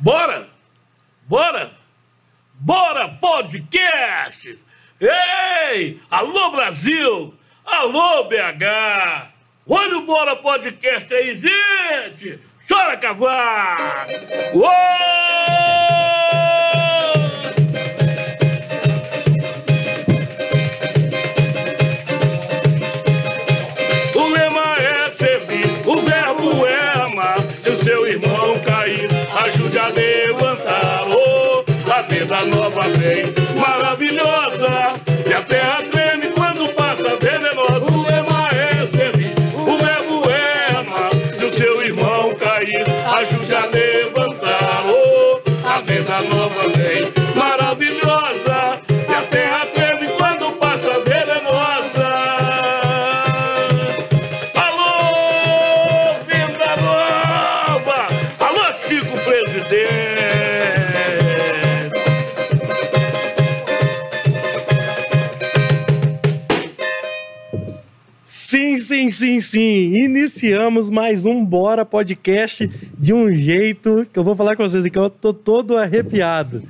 Bora! Bora! Bora, podcasts! Ei! Alô, Brasil! Alô, BH! Olha o Bora Podcast aí, gente! Chora, cavalo! Uou! Maravilhosa. E a terra treme Sim, sim. Iniciamos mais um Bora Podcast de um jeito que eu vou falar com vocês aqui, eu tô todo arrepiado.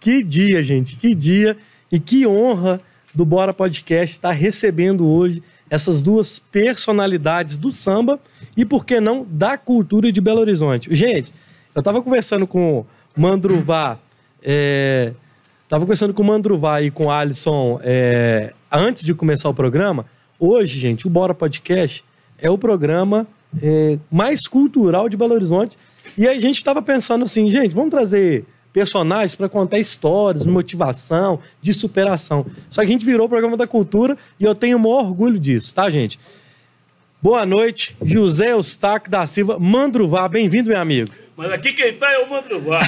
Que dia, gente, que dia e que honra do Bora Podcast estar recebendo hoje essas duas personalidades do samba e, por que não, da cultura de Belo Horizonte. Gente, eu tava conversando com Mandruvá, é, tava conversando com o Mandruvá e com o Alisson é, antes de começar o programa. Hoje, gente, o Bora Podcast é o programa é, mais cultural de Belo Horizonte. E a gente estava pensando assim, gente, vamos trazer personagens para contar histórias, motivação, de superação. Só que a gente virou o programa da cultura e eu tenho o maior orgulho disso, tá, gente? Boa noite, José Eustáquio da Silva Mandruvá. Bem-vindo, meu amigo. Mas aqui quem tá é o Mandruvá.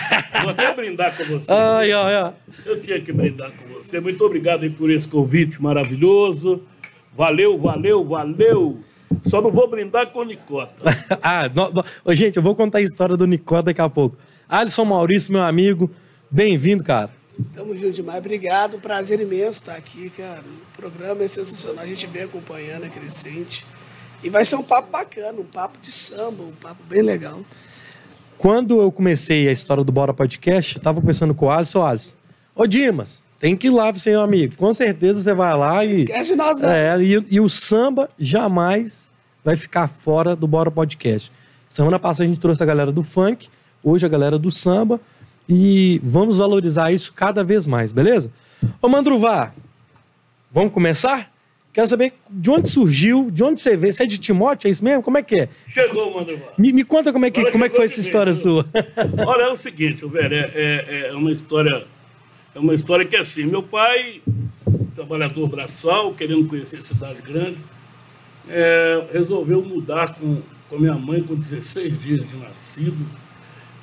Vou até brindar com você. Ai, ai, ai. Eu tinha que brindar com você. Muito obrigado aí por esse convite maravilhoso. Valeu, valeu, valeu. Só não vou brindar com Nicota. ah, no- no- gente, eu vou contar a história do Nicó daqui a pouco. Alisson Maurício, meu amigo, bem-vindo, cara. Tamo junto demais. Obrigado. Prazer imenso estar aqui, cara. O programa é sensacional. A gente vem acompanhando, é crescente. E vai ser um papo bacana, um papo de samba, um papo bem legal. Quando eu comecei a história do Bora Podcast, eu tava conversando com o Alisson, Alisson, ô Dimas, tem que ir lá, seu amigo. Com certeza você vai lá e... Esquece de nós, não. É, e, e o samba jamais vai ficar fora do Bora Podcast. Semana passada a gente trouxe a galera do funk, hoje a galera do samba, e vamos valorizar isso cada vez mais, beleza? Ô Mandruvá, vamos começar? Quero saber de onde surgiu, de onde você veio. Você é de Timóteo, é isso mesmo? Como é que é? Chegou Mandruvá. Me, me conta como é que, Agora como é que foi essa história sua. Olha, é o seguinte, velho, é, é, é uma história. É uma história que é assim, meu pai, trabalhador braçal, querendo conhecer a cidade grande, é, resolveu mudar com, com a minha mãe com 16 dias de nascido.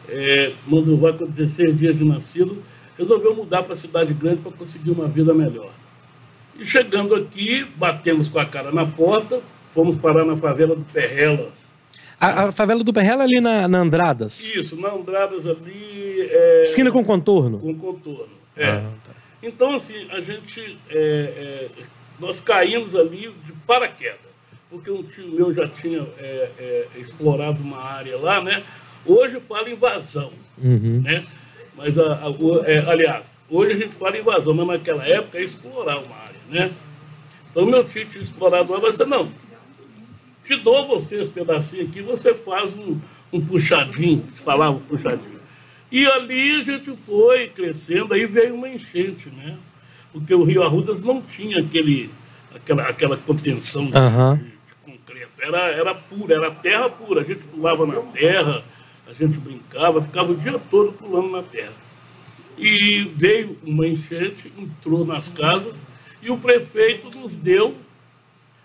É, Mandruvá com 16 dias de nascido, resolveu mudar para a cidade grande para conseguir uma vida melhor. E chegando aqui, batemos com a cara na porta, fomos parar na favela do Perrela, A, a favela do Berrela ali na, na Andradas. Isso, na Andradas ali. É, Esquina com contorno. Com contorno. É. Ah, tá. Então, assim, a gente. é, é, nós caímos ali de paraquedas. Porque um tio meu já tinha é, é, explorado uma área lá, né? Hoje fala invasão, Uhum. né? Mas, a, a- é, aliás, hoje a gente fala invasão, mas naquela época é explorar uma área, né? Então, meu tio tinha explorado área, mas disse, não, te dou você esse pedacinho aqui, você faz um, um puxadinho, falava um puxadinho. E ali a gente foi crescendo, aí veio uma enchente, né? Porque o Rio Arrudas não tinha aquele, aquela, aquela contenção de, Aham. de- de concreto. Era, era pura, era terra pura. A gente pulava na terra, a gente brincava, ficava o dia todo pulando na terra. E veio uma enchente, entrou nas casas, e o prefeito nos deu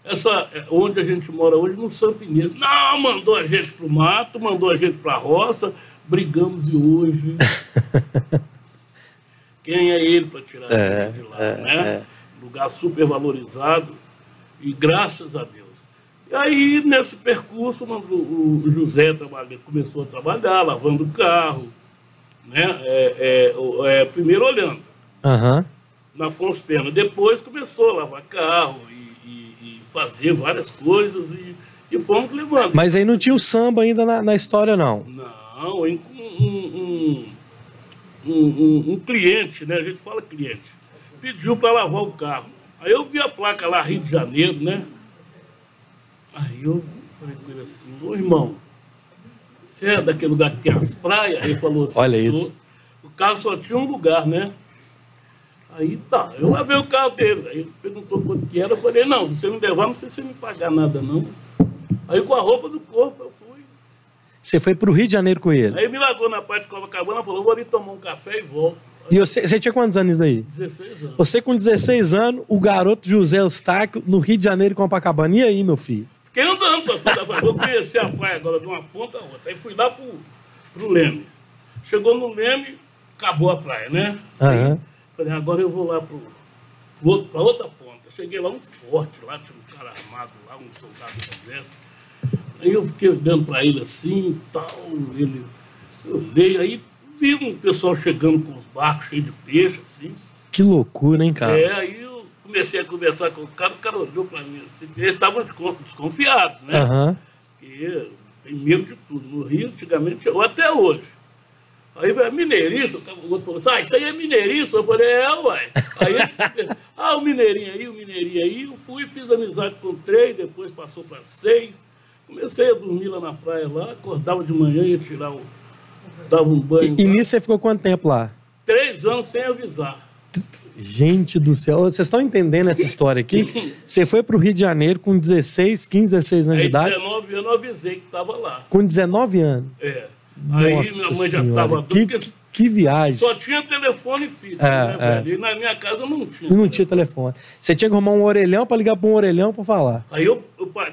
essa, é, onde a gente mora hoje, no Santo Inês. Não, mandou a gente para o mato, mandou a gente para a roça, brigamos e hoje. Quem é ele para tirar a gente de lá, né? Lugar super valorizado e graças a Deus. E aí, nesse percurso, o José trabalha- começou a trabalhar, lavando o carro, né? É, é, é, primeiro olhando Aham. na Afonso Pena. Depois começou a lavar carro e, e- e fazer várias coisas e, e fomos levando. Mas aí não tinha o samba ainda na, na história, não. Não, Um, um, um, um- cliente, né? A gente fala cliente, pediu para lavar o carro. Aí eu vi a placa lá, Rio de Janeiro, né? Aí eu falei com ele assim, ô irmão, você é daquele lugar que tem as praias? Aí ele falou assim, Olha isso. O carro só tinha um lugar, né? Aí tá, eu lavei o carro dele. Aí ele perguntou quanto que era, eu falei, não, se você me levar, não sei se você me pagar nada, não. Aí com a roupa do corpo eu. Você foi pro Rio de Janeiro com ele. Aí me largou na parte de Copacabana, falou, vou ali tomar um café e volto. E você, você tinha quantos anos daí? 16 anos. Você com 16 anos, o garoto José Eustáquio, no Rio de Janeiro, Copacabana. E aí, meu filho? Fiquei andando pra fora da. Vou conhecer a praia agora de uma ponta a outra. Aí fui lá pro, pro Leme. Chegou no Leme, acabou a praia, né? Aham. Aí, falei, agora eu vou lá pro, pro outro, pra outra ponta. Cheguei lá, um forte lá, tinha um cara armado lá, um soldado do exército. Aí eu fiquei olhando para ele assim e tal, ele, eu olhei, aí vi um pessoal chegando com os barcos cheios de peixe, assim. Que loucura, hein, cara? É, aí eu comecei a conversar com o cara, o cara olhou para mim assim, eles estavam descon- desconfiados, né? Aham. Porque tem medo de tudo. No Rio, antigamente, ou até hoje. Aí vai mineiriço, o outro falou assim, ah, isso aí é mineiriço? Eu falei, é, uai. Aí, esse- ah, o mineirinho aí, o mineirinho aí. Eu fui, fiz amizade com três, depois passou para seis. Comecei a dormir lá na praia, lá, acordava de manhã, ia tirar o... Dava um banho. E, e nisso você ficou quanto tempo lá? Três anos sem avisar. Gente do céu, vocês estão entendendo essa história aqui? Você foi pro Rio de Janeiro com 16, 15, 16 anos de Aí, idade? 19 anos, eu avisei que estava lá. Com 19 anos. É. Aí Nossa minha mãe já estava que, que viagem. só tinha telefone fixo, É, né, é. E na minha casa não tinha. Não tinha telefone. Você tinha que arrumar um orelhão pra ligar pra um orelhão pra falar. Aí eu, eu pa-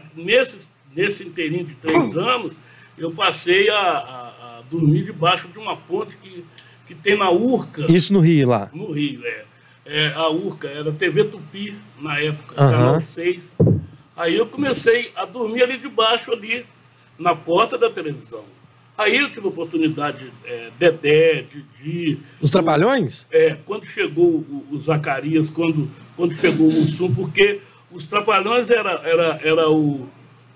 nesse, inteirinho de três anos, eu passei a, a- a dormir debaixo de uma ponte que, que tem na Urca, Isso no Rio lá. no Rio. É. É, a Urca era TV Tupi na época, Aham. canal 6. Aí eu comecei a dormir ali debaixo, ali, na porta da televisão. Aí eu tive a oportunidade, é, Dedé, Didi, Os Trapalhões? é, quando chegou o, o Zacarias, quando, quando chegou o Mussum, porque os Trapalhões era, era, era o,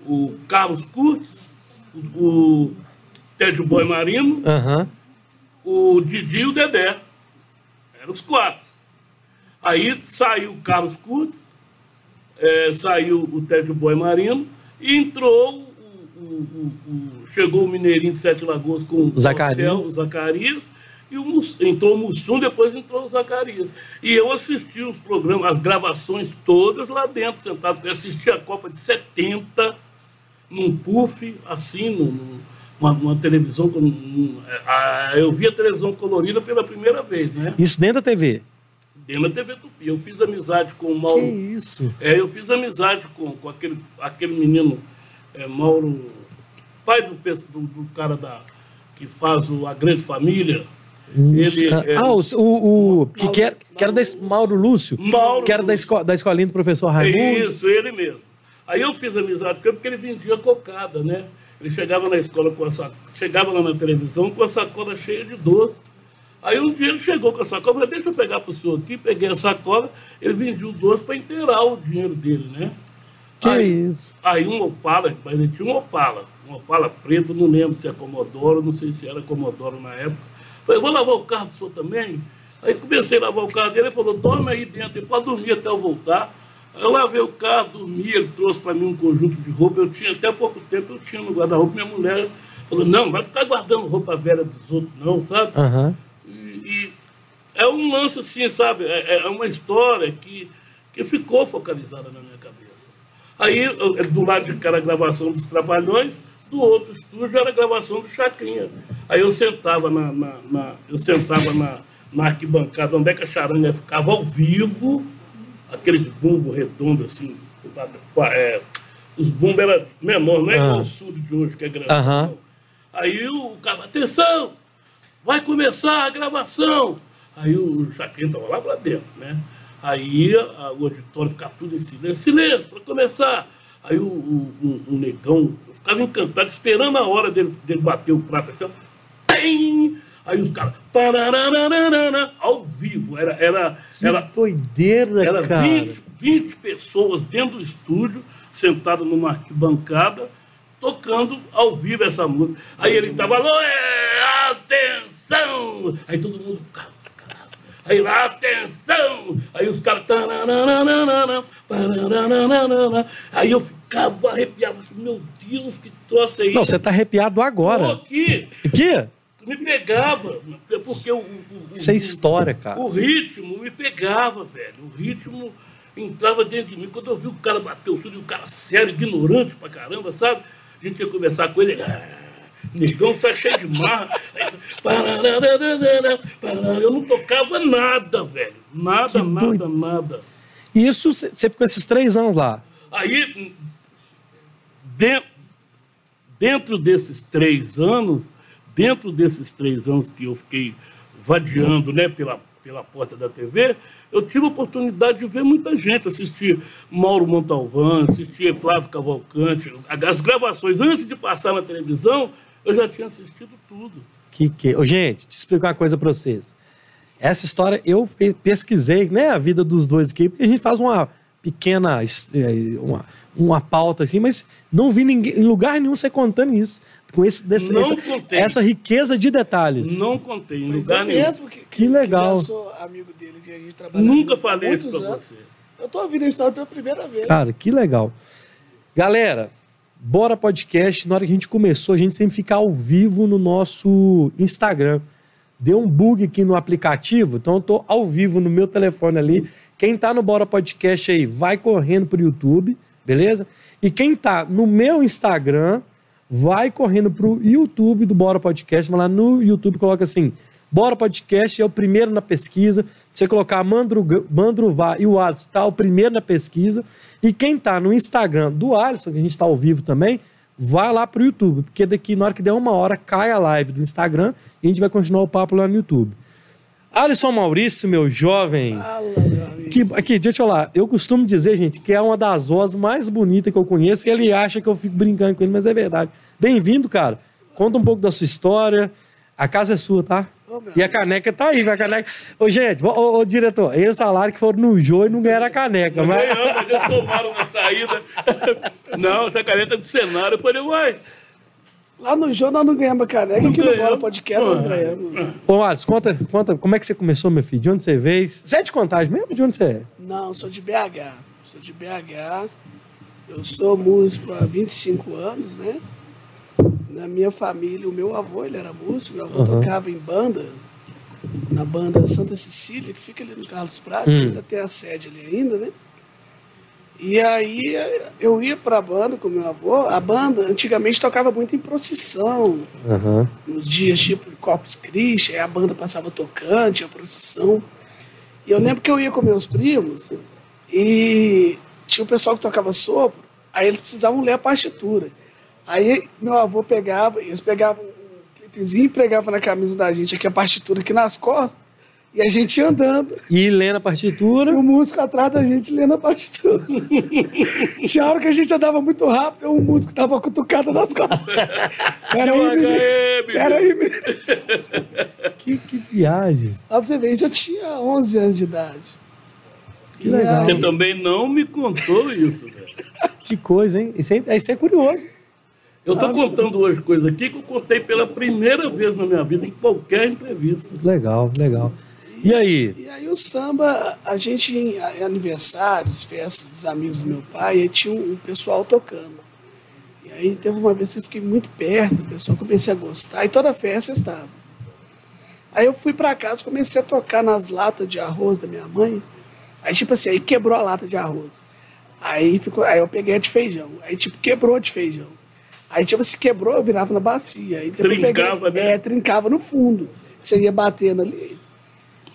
o Carlos Curtis, o, o Ted Boy Marino, Aham. o Didi e o Dedé. Eram os quatro. Aí saiu o Carlos Curtis, é, saiu o Ted Boy Marino e entrou o, o- o- chegou o Mineirinho de Sete Lagoas com o Zacarias. O Zacarias, e o Mus- entrou o Mussum, depois entrou o Zacarias. E eu assisti os programas, as gravações todas lá dentro, sentado. Eu assisti a Copa de 70 num puff, assim, num- num- numa, televisão. num- a- eu vi a televisão colorida pela primeira vez, né? Isso dentro da TV. Dentro da TV Tupi. Eu fiz amizade com o Que Mauro. isso? É, eu fiz amizade com, com aquele, aquele menino, é, Mauro, pai do, do, do cara da, que faz o, a Grande Família. Ele, ah, é, ah, o, o, o- que, que era, que era da, Mauro Lúcio. Mauro que era da, Lúcio. esco, da escolinha do professor Raimundo. Isso, ele mesmo. Aí eu fiz amizade com ele porque ele vendia cocada, né? Ele chegava na escola com essa. Chegava lá na televisão com a sacola cheia de doce. Aí um dia ele chegou com a sacola, falei, deixa eu pegar para o senhor aqui, peguei a sacola, ele vendia o doce para inteirar o dinheiro dele, né? Que aí, isso? Aí um Opala, mas ele tinha um Opala, um Opala preto, não lembro se é Comodoro, não sei se era Comodoro na época. Falei, vou lavar o carro do senhor também? Aí comecei a lavar o carro dele, ele falou, dorme aí dentro, ele pode dormir até eu voltar. Eu lavei o carro, dormi, ele trouxe para mim um conjunto de roupa, eu tinha até pouco tempo, eu tinha no guarda-roupa, minha mulher falou, não, vai ficar guardando roupa velha dos outros não, sabe? Aham. E, e é um lance assim, sabe? É, é uma história que, que ficou focalizada na minha cabeça. Aí, eu- do lado de cá era a gravação dos Trapalhões, do outro estúdio era a gravação do Chacrinha. Aí eu sentava na, na- na- eu sentava na, na arquibancada, onde é que a charanga ficava ao vivo, aqueles bumbos redondos assim, é, os bumbos eram menor, não é igual Ah. o surdo de hoje, que é grande. Aí o cara, atenção, vai começar a gravação. Aí o Chacrinha estava lá para dentro, né? Aí a- o auditório ficava tudo em silêncio, silêncio, para começar. Aí o, o, o- o negão eu ficava encantado, esperando a hora dele, dele bater o prato assim, ó. Pim! Aí os caras, ao vivo, era, era, era, Que doideira, era cara. 20, 20 pessoas dentro do estúdio, sentadas numa arquibancada, tocando ao vivo essa música. Aí ele tava, alô, é, atenção! Aí todo mundo ficava calado. Aí lá, atenção! Aí os caras. Aí eu ficava arrepiado. Meu Deus, que troço é isso? Não, você tá arrepiado Tô agora. aqui. Que? Me pegava, porque o, o, Isso é história, cara. o ritmo me pegava, velho. O ritmo entrava dentro de mim. Quando eu vi o cara bater o e o cara sério, ignorante pra caramba, sabe? A gente ia conversar com ele. Ah, negão sai cheio de marra. Eu não tocava nada, velho. Nada, Que nada, doido. nada. E isso, você ficou esses três anos lá. Aí, de- dentro desses três anos, dentro desses três anos que eu fiquei vadiando né, pela, pela porta da TV, eu tive a oportunidade de ver muita gente, assistir Mauro Montalvão, assistir Flávio Cavalcante, as gravações antes de passar na televisão, eu já tinha assistido tudo. Que, que... Ô, gente, eu explicar uma coisa pra vocês. Essa história eu pe- pesquisei, né, a vida dos dois aqui, porque a gente faz uma pequena, eh, uma, uma pauta assim, mas não vi ninguém, em lugar nenhum você contando isso. Com esse, desse- Não essa, contei. essa riqueza de detalhes. Não contei em lugar é nenhum. mesmo que, Que legal. já sou amigo dele, que a gente trabalha Nunca falei isso pra anos. você. Eu tô ouvindo a história pela primeira vez. Cara, que legal. Galera, bora podcast. Na hora que a gente começou, a gente sempre fica ao vivo no nosso Instagram. Deu um bug aqui no aplicativo, então eu tô ao vivo no meu telefone ali. Quem tá no Bora Podcast aí, vai correndo pro YouTube, beleza? E quem tá no meu Instagram, vai correndo pro YouTube do Bora Podcast. Vai lá no YouTube, coloca assim: Bora Podcast é o primeiro na pesquisa. Você colocar Mandru, Mandruvá e o Alisson, tá o primeiro na pesquisa. E quem tá no Instagram do Alisson, que a gente tá ao vivo também, vai lá pro YouTube, porque daqui, na hora que der uma hora, cai a live do Instagram e a gente vai continuar o papo lá no YouTube. Alisson Maurício, meu jovem. Fala. Que, aqui, deixa eu te falar. Eu costumo dizer, gente, que é uma das vozes mais bonitas que eu conheço e ele acha que eu fico brincando com ele, mas é verdade. Bem-vindo, cara. Conta um pouco da sua história. A casa é sua, tá? Meu E a caneca tá aí, a caneca. Ô, gente, ô, ô, diretor, esse salário que foram no jogo e não ganharam a caneca. Mas... Ganhamos, eles tomaram na saída. Não, essa caneta é do cenário. Eu falei, uai, Lá no jogo nós não ganhamos a caneca, Não aqui no. Bora Podcast nós ganhamos. Ô, Alisson, conta, conta, como é que você começou, meu filho? De onde você veio? Você é de contagem mesmo? De onde você é? Não, sou de BH. Sou de BH. Eu sou músico há 25 anos, né? Na minha família, o meu avô, ele era músico. Meu avô Aham. tocava em banda, na banda Santa Cecília, que fica ali no Carlos Prates. Hum. Ainda tem a sede ali ainda, né? E aí eu ia pra banda com meu avô. A banda antigamente tocava muito em procissão, Aham. nos dias tipo Corpus Christi, aí a banda passava tocando, tinha procissão. E eu lembro que eu ia com meus primos e tinha o pessoal que tocava sopro, aí eles precisavam ler a partitura. Aí meu avô pegava, eles pegavam um clipezinho e pregavam na camisa da gente aqui a partitura aqui nas costas, e a gente ia andando, E lendo a e partitura. o músico atrás da gente lendo a partitura. Tinha hora que a gente andava muito rápido, e o músico dava cutucada nas costas. Peraí, menino. Peraí, menino. Que, que viagem. Lá pra você ver, isso eu tinha 11 anos de idade. Que legal. Você também não me contou isso, velho. Que coisa, hein? Isso é, isso é curioso. Eu tô contando hoje coisa aqui que eu contei pela primeira vez na minha vida em qualquer entrevista. Legal, legal. E aí? E aí o samba, a gente em aniversários, festas dos amigos do meu pai, aí tinha um, um pessoal tocando. E aí teve uma vez que eu fiquei muito perto, o pessoal comecei a gostar, e toda festa eu estava. Aí eu fui pra casa, comecei a tocar nas latas de arroz da minha mãe. Aí tipo assim, aí quebrou a lata de arroz. Aí ficou, aí eu peguei a de feijão. Aí tipo quebrou a de feijão. Aí tipo se quebrou, eu virava na bacia. Aí depois Trincava, peguei, né? É, trincava no fundo. Você ia batendo ali.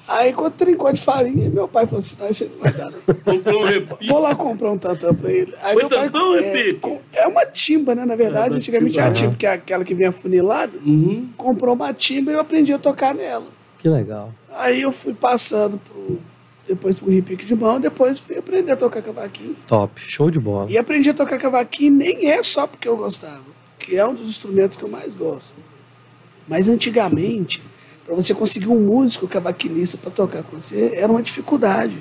Aí quando trincou de farinha, meu pai falou assim, não, isso aí não vai dar não. Comprou um repique. Vou lá comprar um tantã pra ele. Aí Foi tantã ou é, repique? com- É uma timba, né? Na verdade, É, antigamente timba, a aham. timba, que é aquela que vem afunilada. Uhum. Comprou uma timba e eu aprendi a tocar nela. Que legal. Aí eu fui passando pro, depois pro repique de mão, depois fui aprender a tocar cavaquinho. Top. Show de bola. E aprendi a tocar cavaquinho nem é só porque eu gostava, que é um dos instrumentos que eu mais gosto. Mas antigamente, para você conseguir um músico cavaquinista para tocar com você, era uma dificuldade.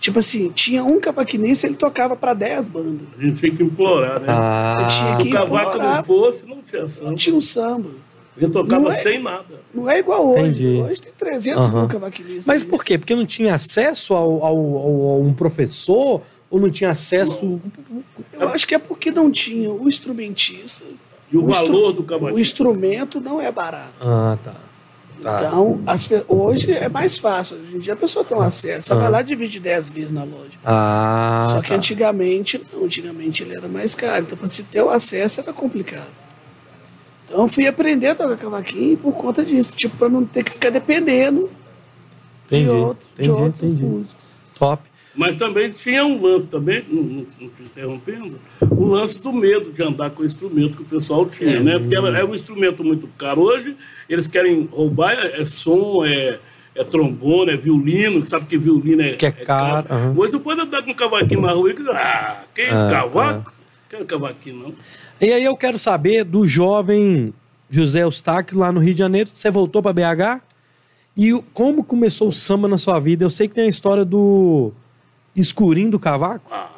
Tipo assim, tinha um cavaquinista, ele tocava para 10 bandas. A gente tinha que implorar, né? Ah, tinha Se que o cavaco implorar. não fosse, não tinha samba. Não tinha um samba. A gente tocava Não é- sem nada. Não é igual hoje. Entendi. Hoje tem 300 Aham. mil cavaquinistas. Mas por quê? Porque não tinha acesso ao, ao- ao- a um professor? Ou não tinha acesso. Eu acho que é porque não tinha o instrumentista. E o, O instru- valor do O cavaquinho. instrumento não é barato. Ah, tá. Tá. Então, as hoje é mais fácil. Hoje em dia a pessoa tem um acesso. Ah. vai lá e divide 10 vezes na loja. Ah, Só que tá. antigamente, não. Antigamente ele era mais caro. Então, para se ter o acesso era complicado. Então, eu fui aprender a tocar cavaquinho por conta disso. Tipo, para não ter que ficar dependendo Entendi, de, outro, de entendi, outros entendi. músicos. Top. Mas também tinha um lance também, não, não- não te interrompendo, o lance do medo de andar com o instrumento que o pessoal tinha, É. né? Porque é um instrumento muito caro. Hoje, eles querem roubar, é, é som, é, é trombone, é violino, sabe que violino é, Que é caro, aham. Hoje você pode andar com um cavaquinho na rua e dizer, ah, que é esse Ah, cavaco? Quero cavaquinho, não. E aí eu quero saber do jovem José Eustáquio lá no Rio de Janeiro. Você voltou para BH? E como começou o samba na sua vida? Eu sei que tem a história do escurinho do cavaco. Ah,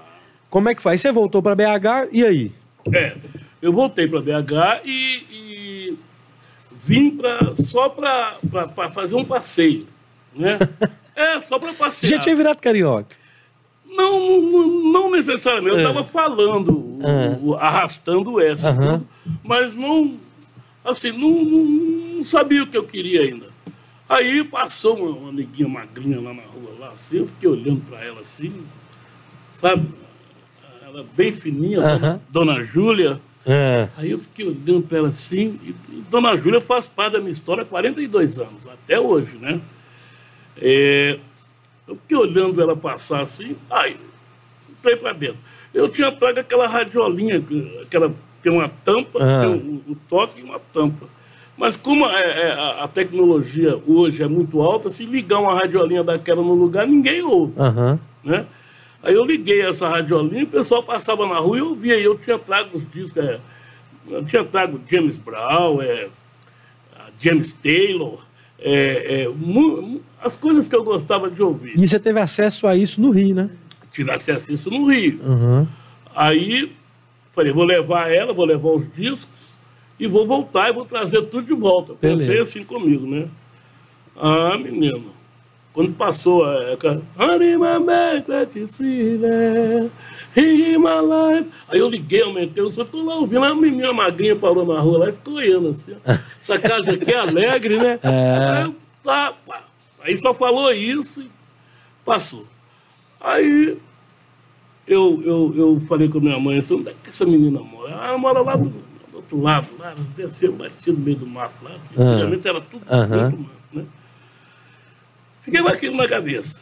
Como é que faz? Você voltou para BH e aí? É, eu voltei para BH e, e vim pra, só para fazer um passeio, né? É, só para passear. já tinha virado carioca? Não, não, não necessariamente. Eu É. estava falando, o- Ah. o- arrastando essa, tudo, mas não, assim, não, não, não sabia o que eu queria ainda. Aí passou uma, uma neguinha magrinha lá na rua, lá assim, eu fiquei olhando para ela assim, sabe? Ela bem fininha, Aham. dona, dona Júlia. Ah, Aí eu fiquei olhando para ela assim, e, e Dona Júlia faz parte da minha história há 42 anos, até hoje, né? É, eu fiquei olhando ela passar assim, aí, entrei para dentro. Eu tinha trago aquela radiolinha, que- aquela, tem uma tampa, Ah. tem um, um toque e uma tampa. Mas como é- é, a, a tecnologia hoje é muito alta, se ligar uma radiolinha daquela no lugar, ninguém ouve Aham. né? Aí eu liguei essa radiolinha, o pessoal passava na rua e eu via, e eu tinha trago os discos, é, eu tinha trago James Brown, é, James Taylor, é, é, as coisas que eu gostava de ouvir. E você teve acesso a isso no Rio, né? Tive acesso a isso no Rio. Aham. Aí falei, vou levar ela, vou levar os discos e vou voltar e vou trazer tudo de volta. Pensei Beleza. assim comigo, né? Ah, menino. Quando passou a. my life. Aí eu liguei, aumentei o som, tô lá ouvindo. A menina magrinha parou na rua lá e ficou olhando assim. Essa casa aqui é alegre, né? Aí, eu, tá. Aí só falou isso e passou. Aí eu, eu, eu falei com a minha mãe assim, onde é que essa menina mora? Ah, ela mora lá do outro lado, lá, deve ser no meio do mato lá. Ah. Antigamente era tudo Aham. muito mato, né? Fiquei com aquilo na cabeça.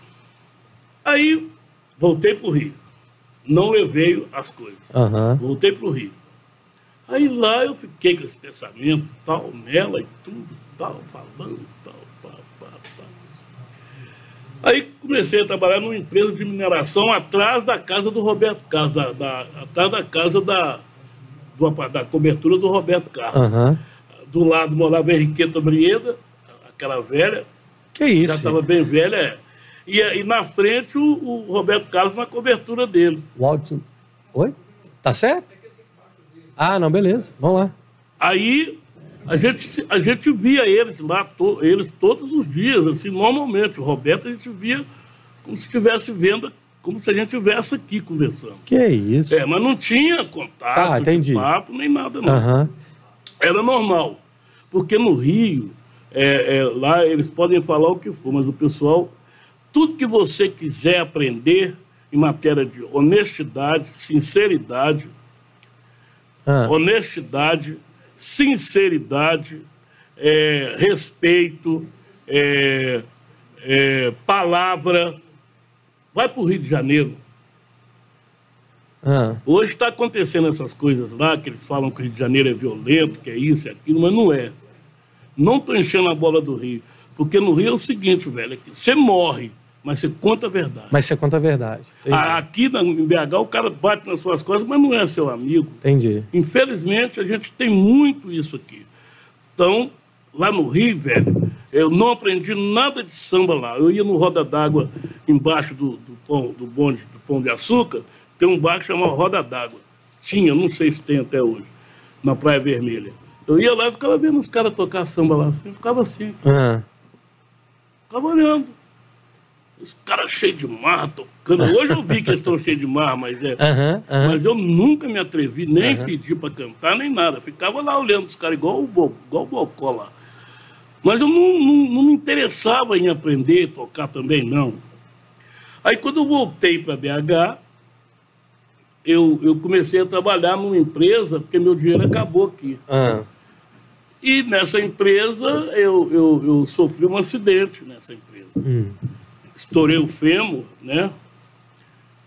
Aí voltei para o Rio. Não levei as coisas. Voltei para o Rio. Aí lá eu fiquei com esse pensamento, tal, nela e tudo, tal, falando, tal, pá, pá, pá. Aí comecei a trabalhar numa empresa de mineração atrás da casa do Roberto Carlos, da, da- atrás da casa da, do da cobertura do Roberto Carlos. Aham. Do lado morava Henriqueta Brieda, aquela velha, Que já isso? estava bem velha, é. e, e na frente o, o Roberto Carlos na cobertura dele. O áudio. Oi? Tá certo? Ah, não, beleza. Vamos lá. Aí a gente, a gente via eles lá, to- eles todos os dias, assim, normalmente. O Roberto a gente via como se estivesse vendo, como se a gente estivesse aqui conversando. Que isso? É, mas não tinha contato, Tá, entendi. papo, nem nada, não. Aham. Era normal. Porque no Rio, é, é, lá eles podem falar o que for, mas o pessoal, tudo que você quiser aprender em matéria de honestidade, sinceridade, Ah, honestidade, sinceridade, é, respeito, é, é, palavra. Vai para o Rio de Janeiro. ah. Hoje está acontecendo essas coisas lá, que eles falam que o Rio de Janeiro é violento, que é isso, é aquilo, mas não é. Não estou enchendo a bola do Rio. Porque no Rio é o seguinte, velho, é que você morre, mas você conta a verdade. Mas você conta a verdade. Entendi. Aqui na, em BH o cara bate nas suas costas, mas não é seu amigo. Entendi. Infelizmente, a gente tem muito isso aqui. Então, lá no Rio, velho, eu não aprendi nada de samba lá. Eu ia no Roda d'Água, embaixo do, do pão, do bonde do Pão de Açúcar, tem um bar que chama Roda d'Água. Tinha, não sei se tem até hoje, na Praia Vermelha. Eu ia lá e ficava vendo os caras tocar samba lá assim, ficava assim, Ah, ficava olhando. Os caras cheios de mar tocando. Hoje eu vi que eles estão cheios de mar, mas é. Mas eu nunca me atrevi, nem pedi para cantar, nem nada. Ficava lá olhando os caras igual o, Bo- igual o Bocó lá. Mas eu não, não, não me interessava em aprender tocar também, não. Aí quando eu voltei para BH, eu, eu comecei a trabalhar numa empresa, porque meu dinheiro acabou aqui. Ah, E nessa empresa eu, eu, eu sofri um acidente nessa empresa. hum. Estourei o fêmur, né?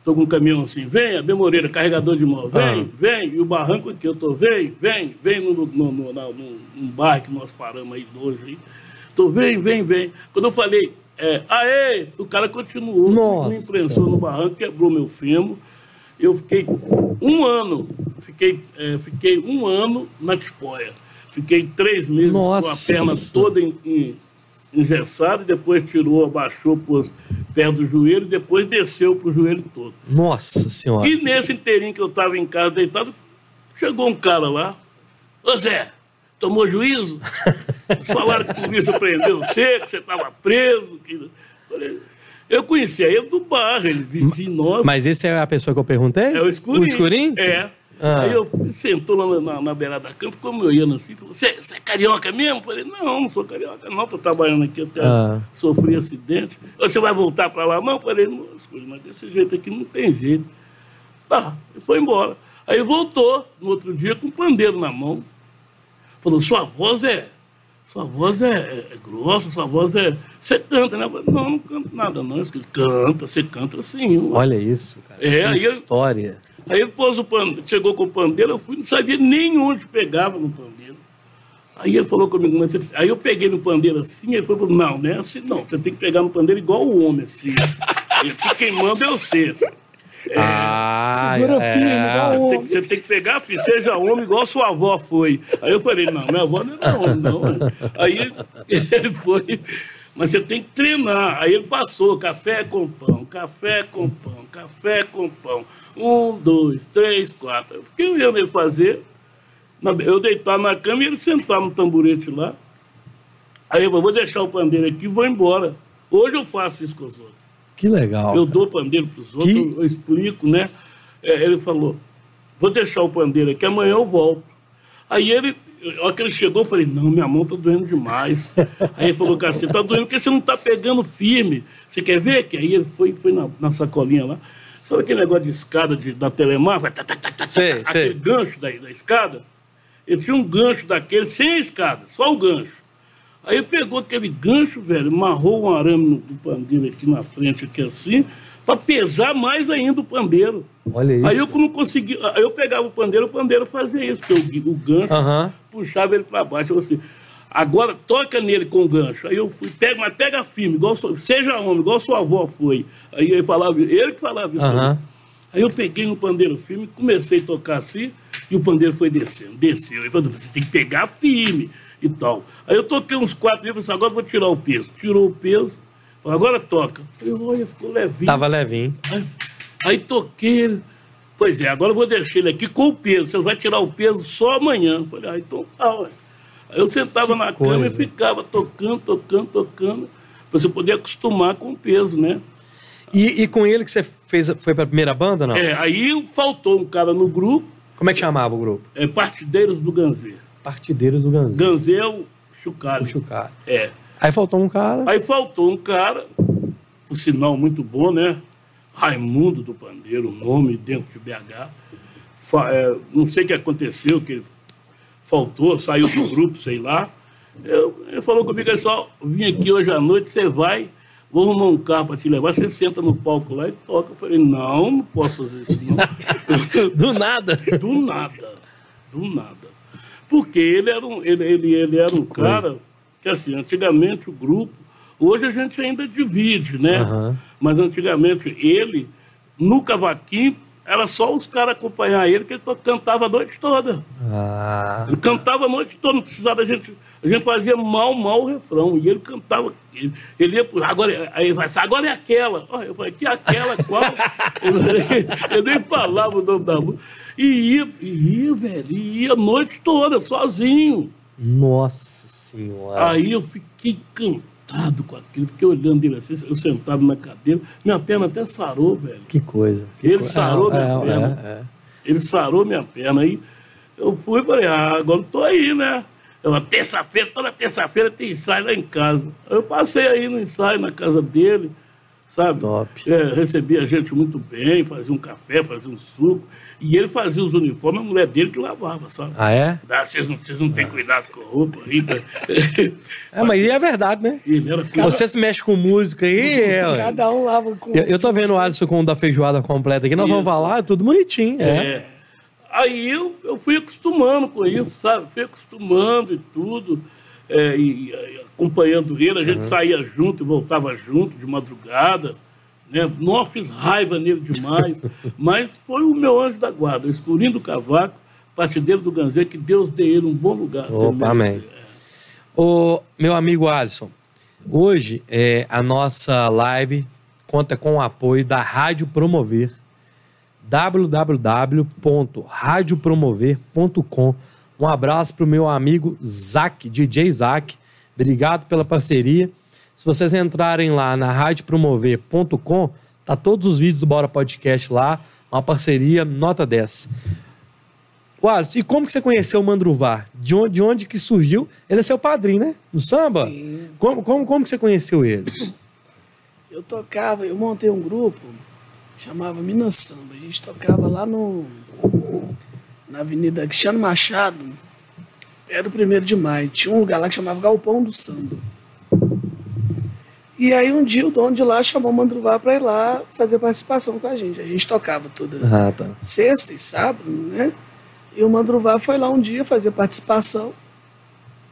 Estou com um caminhão assim, vem, a Moreira, carregador de mão, vem, Ah. vem, e o barranco aqui, eu tô, vem, vem, vem no, no, no, no- num bar que nós paramos aí hoje aí. Tô, vem, vem, vem. Quando eu falei, é, aê, o cara continuou, Nossa. me imprensou no barranco, quebrou meu fêmur. Eu fiquei um ano, fiquei, é, fiquei um ano na tipoia. Fiquei três meses com a Nossa. perna toda em, em- engessada, e depois tirou, abaixou, pôs perto do joelho, e depois desceu para o joelho todo. Nossa senhora. E nesse inteirinho que eu estava em casa deitado, chegou um cara lá. Ô Zé, tomou juízo? Eles falaram que a polícia prendeu você, que você estava preso. Que... Eu conhecia ele do bar, ele vizinho nosso. Mas esse é a pessoa que eu perguntei? É o escurinho. O escurinho? É. Ah. Aí eu sentou lá na, na, na beirada da cama, ficou me olhando assim, falou, você, é carioca mesmo? Eu falei, não, não sou carioca, não, tô trabalhando aqui até Ah. sofri acidente. Você vai voltar para lá? Não, eu falei, escurinho, mas desse jeito aqui não tem jeito. Tá, e foi embora. Aí voltou no outro dia com um pandeiro na mão. Falou, sua voz é. Sua voz é, é- é grossa, sua voz é. Você canta, né? Eu falei, não, não canto nada, não. Ele disse, Canta, você canta sim. ué." Olha isso, cara. É, que aí eu- história. Aí ele pôs o pandeiro, chegou com o pandeiro, eu fui, não sabia nem onde pegava no pandeiro. Aí ele falou comigo, mas você... aí eu peguei no pandeiro assim, ele falou, não, não é assim não, você tem que pegar no pandeiro igual o homem, assim. E aqui quem manda é você. Ah, Segura é. firme, igual Você tem, que- você tem que pegar, filho, seja homem igual sua avó foi. Aí eu falei, não, minha avó não é homem, não. Aí ele foi, mas você tem que treinar. Aí ele passou, café com pão, café com pão, café com pão. Um, dois, três, quatro. O que eu ia ele fazer? Eu deitar na cama e ele sentar no tamborete lá. Aí eu falei, vou deixar o pandeiro aqui e vou embora. Hoje eu faço isso com os outros. Que legal. Eu dou pandeiro para os outros, Que- eu explico, né? É, ele falou, vou deixar o pandeiro aqui, amanhã eu volto. Aí ele, a hora que ele chegou, eu falei, não, minha mão tá doendo demais. Aí ele falou, cara, você tá doendo porque você não tá pegando firme. Você quer ver? Que aí ele foi, foi na, na sacolinha lá. Sabe aquele negócio de escada de, da Telemar? Vai tá, tá, tá, tá, tá, Sei, tá, sei. aquele gancho da, da escada. Ele tinha um gancho daquele, sem a escada, só o gancho. Aí ele pegou aquele gancho, velho, amarrou um arame no, no pandeiro aqui na frente, aqui assim, para pesar mais ainda o pandeiro. Olha isso. Aí eu não consegui. Aí eu pegava o pandeiro, o pandeiro fazia isso, porque o, o gancho puxava ele para baixo. Eu assim, agora toca nele com o gancho. Aí eu fui, pega, mas pega firme, igual sua- seja homem, igual sua avó foi. Aí ele falava, ele que falava isso. Aham. Aí eu peguei no pandeiro firme, comecei a tocar assim, e o pandeiro foi descendo, desceu. Ele falou, você tem que pegar firme e tal. Aí eu toquei uns quatro livros, agora vou tirar o peso. Tirou o peso, falou, agora toca. Falei, olha, ficou levinho. Tava levinho. Aí, aí toquei ele. Pois é, agora eu vou deixar ele aqui com o peso. Você vai tirar o peso só amanhã. Falei, ah, então tá, ué. Eu sentava na cama e coisa. ficava tocando, tocando, tocando, pra você poder acostumar com o peso, né? E, e com ele que você fez, foi pra primeira banda, não? É, aí faltou um cara no grupo, Como é que chamava o grupo? é Partideiros do Ganzê. Partideiros do Ganzê. Ganzê é o Chucalho. O Chucalho. É. Aí faltou um cara. Aí faltou um cara, por sinal muito bom, né? Raimundo do Pandeiro, o nome dentro de BH. É, não sei o que aconteceu, que faltou, saiu do grupo, sei lá. Eu, ele falou comigo, é só, vim aqui hoje à noite, você vai, vou arrumar um carro para te levar, você senta no palco lá e toca. Eu falei, não, não posso fazer isso não. Do nada. Do nada. Do nada. Porque ele era um, ele, ele, ele era um cara que, assim, antigamente o grupo, hoje a gente ainda divide, né? Aham. Mas antigamente ele, no cavaquinho, era só os caras acompanhar ele, que ele to- cantava a noite toda. Ah. Ele cantava a noite toda, não precisava da gente. A gente fazia mal, mal o refrão. E ele cantava. Ele, ele ia pro- agora, aí ele vai agora é aquela. Eu falei, que aquela, qual? eu, eu nem falava o nome da música. E ia, e ia, velho, e ia a noite toda, sozinho. Nossa senhora. Aí eu fiquei encantado com aquilo, fiquei olhando ele assim, eu sentado na cadeira, minha perna até sarou, velho. Que coisa. que Ele coisa. sarou minha é, perna. é. Ele sarou minha perna. Aí eu fui e falei, ah, agora tô aí, né? Eu, terça-feira, toda terça-feira tem ensaio lá em casa. Eu passei aí no ensaio na casa dele, sabe? Top. É, recebia a gente muito bem, fazia um café, fazia um suco. E ele fazia os uniformes, a mulher dele que lavava, sabe? Ah, é? Ah, vocês não, vocês não têm cuidado com a roupa aí. É, mas é verdade, né? Ele era cuidado. Você se mexe com música aí, é. Cada um lava com. Eu, eu tô vendo o Alisson com o da feijoada completa aqui. Nós vamos Isso. falar, é tudo bonitinho. É. É. Aí eu, eu fui acostumando com isso, sabe? Fui acostumando e tudo. é, e, e acompanhando ele, a gente saía junto e voltava junto de madrugada. Né? Não fiz raiva nele demais, mas foi o meu anjo da guarda, o escurinho do cavaco, partideiro do Ganzé, que Deus dê ele um bom lugar. Opa, amém. Ô, meu amigo Alisson, hoje é, a nossa live conta com o apoio da Rádio Promover, www.radiopromover.com. Um abraço para o meu amigo Zac, DJ Zac. Obrigado pela parceria. Se vocês entrarem lá na radiopromover.com, tá todos os vídeos do Bora Podcast lá, uma parceria nota 10. Wallace, e como que você conheceu o Mandruvá? De onde, de onde que surgiu? Ele é seu padrinho, né? No samba? Sim. Como, como, como que você conheceu ele? Eu tocava, eu montei um grupo, chamava Minas Samba. A gente tocava lá no. Na Avenida Cristiano Machado, era o primeiro de maio. Tinha um lugar lá que chamava Galpão do Samba. E aí um dia o dono de lá chamou o Mandruvá para ir lá fazer participação com a gente. A gente tocava toda Ah, tá. sexta e sábado, né? E o Mandruvá foi lá um dia fazer participação.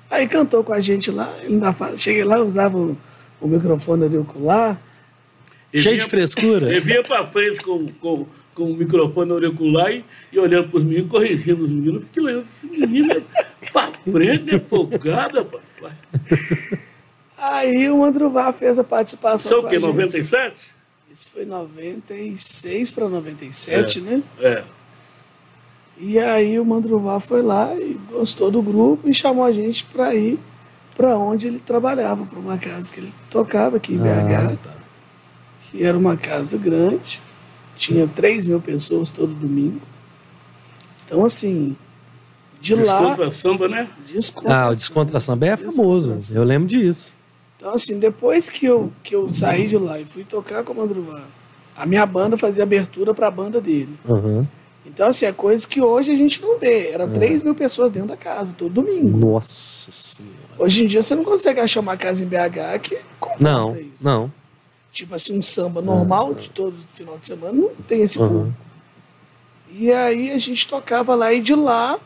Aí cantou com a gente lá. Ele ainda fala, cheguei lá, usava o, o microfone auricular. Ele Cheio vinha- de frescura? Ele vinha pra frente com, com, com o microfone auricular e, e olhando pros meninos, corrigindo os meninos. Porque olhando, esse menino é pra frente, é folgado, papai. Aí o Mandruvá fez a participação. Isso é o quê, a gente. 97? Isso foi 96 para 97, né? É. E aí o Mandruvá foi lá e gostou do grupo e chamou a gente para ir para onde ele trabalhava, para uma casa que ele tocava aqui em BH. tá. que era uma casa grande, tinha 3 mil pessoas todo domingo. Então, assim, de lá. Descontra samba, né? Descontra. Ah, o Descontra Samba é famoso. Eu lembro disso. Então, assim, depois que eu, que eu saí de lá e fui tocar com o Mandruvá, a minha banda fazia abertura para a banda dele. Uhum. Então, assim, é coisa que hoje a gente não vê. É. Era 3 mil pessoas dentro da casa, todo domingo. Nossa Senhora. Hoje em dia você não consegue achar uma casa em BH que Não, isso. não. Tipo assim, um samba normal de todo final de semana não tem esse Uhum. público. E aí a gente tocava lá e de lá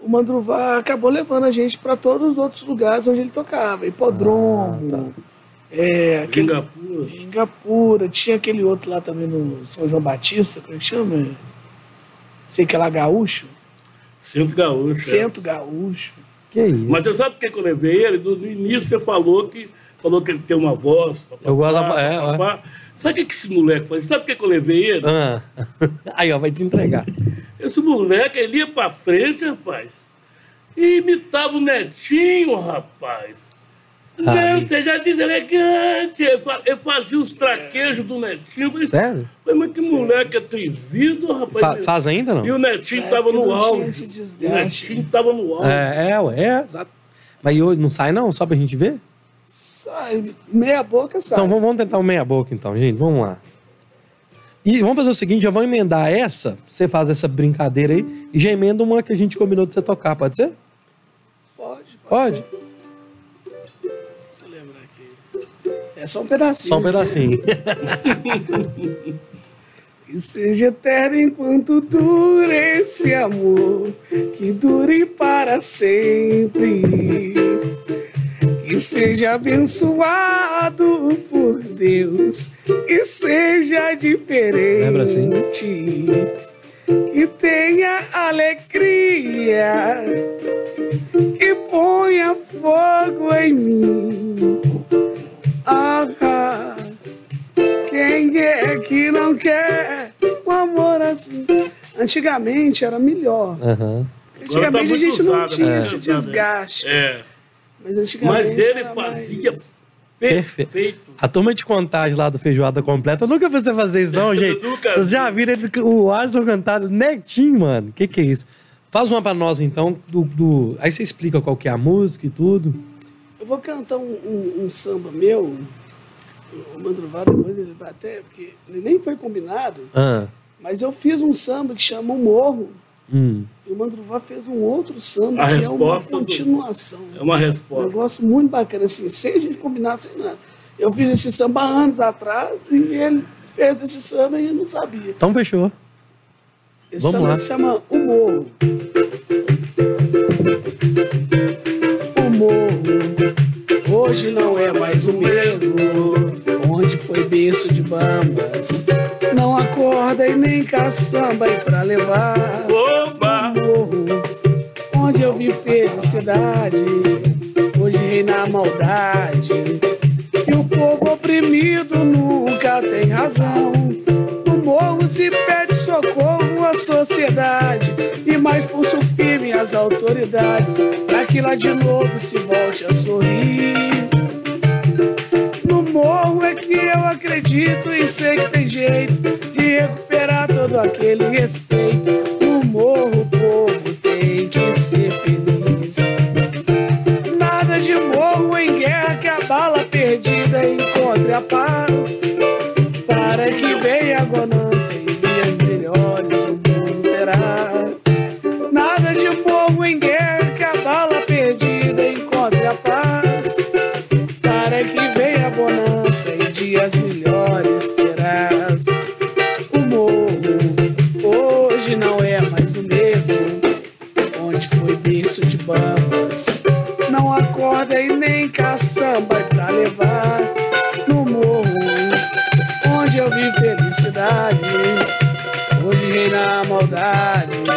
o Mandruvá acabou levando a gente para todos os outros lugares onde ele tocava. Hipodromo, é, aquele Singapura. Gingapura, tinha aquele outro lá também no São João Batista, como é que chama? Sei que é lá Gaúcho, Centro Gaúcho. é. Centro Gaúcho. Que isso? Mas você sabe por que que eu levei ele? No, início você falou que, falou que ele tem uma voz. papapá, Eu gosto da- é, papapá. Sabe o que esse moleque faz? Sabe por que que eu levei ele? Ah. Aí, ó, vai te entregar. Esse moleque, ele ia pra frente, rapaz, e imitava o netinho, rapaz. Não, Ai. seja deselegante. Ele fa- ele fazia os traquejos do netinho. Falei, Sério? falei, mas que moleque atrevido, rapaz. Fa- faz ainda não? E o netinho É, tava no auge. O netinho tava no auge. É, é, ué, é, exato. Mas hoje não sai não, só pra gente ver? Sai, meia boca sai. Então vamos, tentar um meia boca então, gente, vamos lá. E vamos fazer o seguinte, já vamos emendar essa, você faz essa brincadeira aí, e já emenda uma que a gente combinou de você tocar, pode ser? Pode, Pode? ser. Deixa eu lembrar aqui. É só um pedacinho. Só um pedacinho. Que seja eterno enquanto dure esse amor, que dure para sempre. Que seja abençoado por Deus, que seja diferente. Lembra assim? que tenha alegria, que ponha fogo em mim. Ah, quem é que não quer um amor assim? Antigamente era melhor. Aham. Agora tá Antigamente a gente não usado, tinha né? esse desgaste. É. Mas ele fazia mais- Perfeito. perfeito. A turma de contagem lá do Feijoada Completa, eu nunca vi você fazer isso, não, gente. Vocês vi. já viram ele, o Alisson cantar netinho, mano. Que que é isso? Faz uma pra nós, então, do, do- Aí você explica qual que é a música e tudo. Eu vou cantar um, um- um samba meu. O Mandruvá depois ele vai até. Porque ele nem foi combinado. Ah, Mas eu fiz um samba que chama O Morro. Hum. E o Mandruvá fez um outro samba A que é uma resposta do- continuação. É uma Um resposta. negócio muito bacana, assim, sem a gente combinar, sem nada. Eu fiz esse samba anos atrás e ele fez esse samba e eu não sabia. Então fechou. Esse Vamos samba lá. se chama O Morro. O Morro, hoje não é mais o mesmo, berço de bambas. Não acorda e nem caçamba e pra levar. Oba! morro, onde eu vi felicidade, hoje reina a maldade. E o povo oprimido nunca tem razão. No morro se pede socorro à sociedade e mais pulso firme às autoridades, para que lá de novo se volte a sorrir. Morro é que eu acredito e sei que tem jeito de recuperar todo aquele respeito. No morro o povo tem que ser feliz. Nada de morro em guerra que a bala perdida encontre a paz. Caçamba pra levar no morro, onde eu vi felicidade. Hoje reina a maldade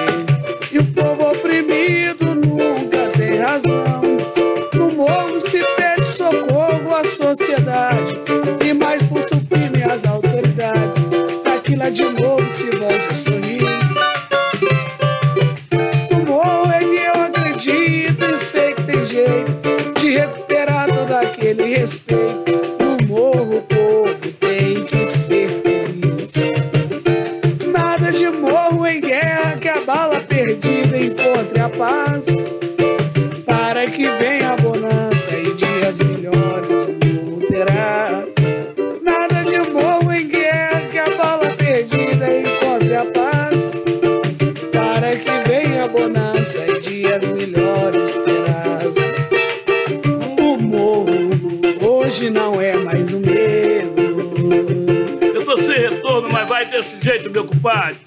compadre.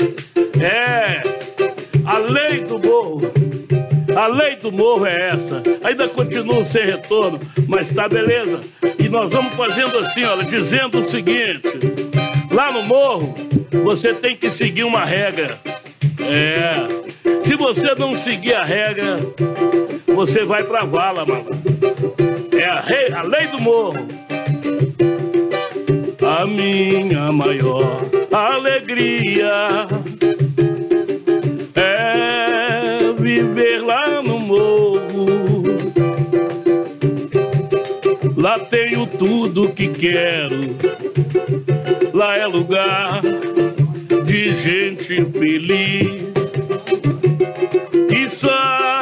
É. A lei do morro. A lei do morro é essa. Ainda continuo sem retorno, mas tá beleza. E nós vamos fazendo assim, olha, dizendo o seguinte: lá no morro, você tem que seguir uma regra. É. Se você não seguir a regra, você vai pra vala, mano. É a, rei- a lei do morro. Minha maior alegria é viver lá no morro. Lá tenho tudo que quero. Lá é lugar de gente feliz que sabe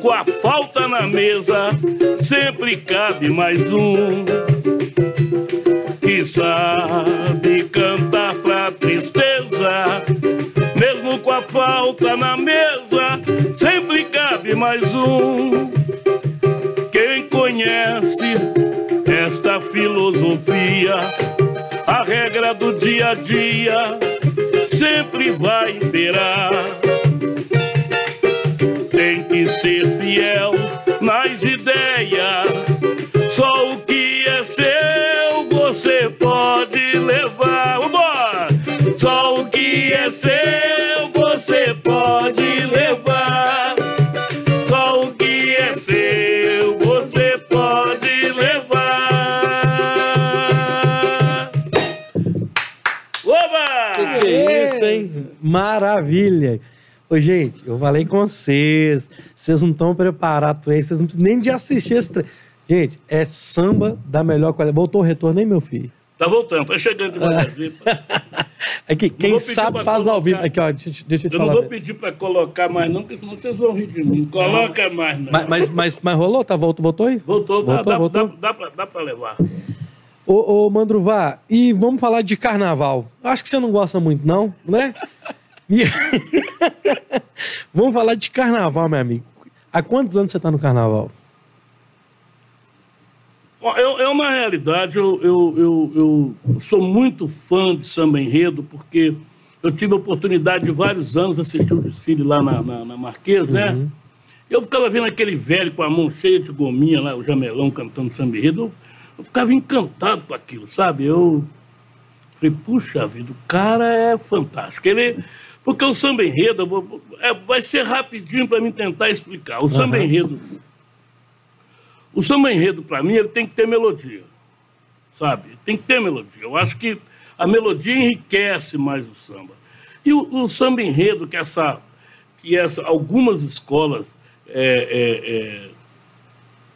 com a falta na mesa, sempre cabe mais um. Que sabe cantar pra tristeza, mesmo com a falta na mesa, sempre cabe mais um. Quem conhece esta filosofia, a regra do dia a dia sempre vai imperar. Fiel nas ideias, só o que é seu você pode levar. seu você pode levar. Só o que é seu você pode levar. Oba! Que isso, hein? Maravilha. Ô, gente, eu falei com vocês. Vocês não estão preparados para isso. Vocês não precisam nem de assistir esse treino. Gente, é samba da melhor qualidade. Voltou o retorno, hein, meu filho? Tá voltando, tá chegando devagarzinho. Aqui, quem sabe faz ao colocar. vivo. Aqui, ó, deixa, eu- deixa eu te Eu não falar. vou pedir pra colocar mais, não, porque senão vocês vão rir de mim. Coloca mais, não. Mas, mas, mas, mas rolou? Tá, voltou, voltou aí? Voltou, dá, Voltou, dá, voltou? Dá, dá, pra, dá pra levar. Ô, ô, Mandruvá, e vamos falar de carnaval. Acho que você não gosta muito, não, né? Vamos falar de carnaval, meu amigo. Há quantos anos você tá no carnaval? É, é uma realidade, eu, eu, eu, eu sou muito fã de samba enredo, porque eu tive a oportunidade de vários anos assistir o desfile lá na, na, na Marquês, né? Eu ficava vendo aquele velho com a mão cheia de gominha lá, o jamelão cantando samba enredo, eu, eu ficava encantado com aquilo, sabe? Eu falei, puxa vida, o cara é fantástico. Ele, porque o samba enredo, vou- é, vai ser rapidinho para mim tentar explicar. O samba Aham. enredo o samba enredo, para mim, ele tem que ter melodia, sabe? Tem que ter melodia. Eu acho que a melodia enriquece mais o samba. E o, o samba enredo, que essa, que essa, algumas escolas é, é, é,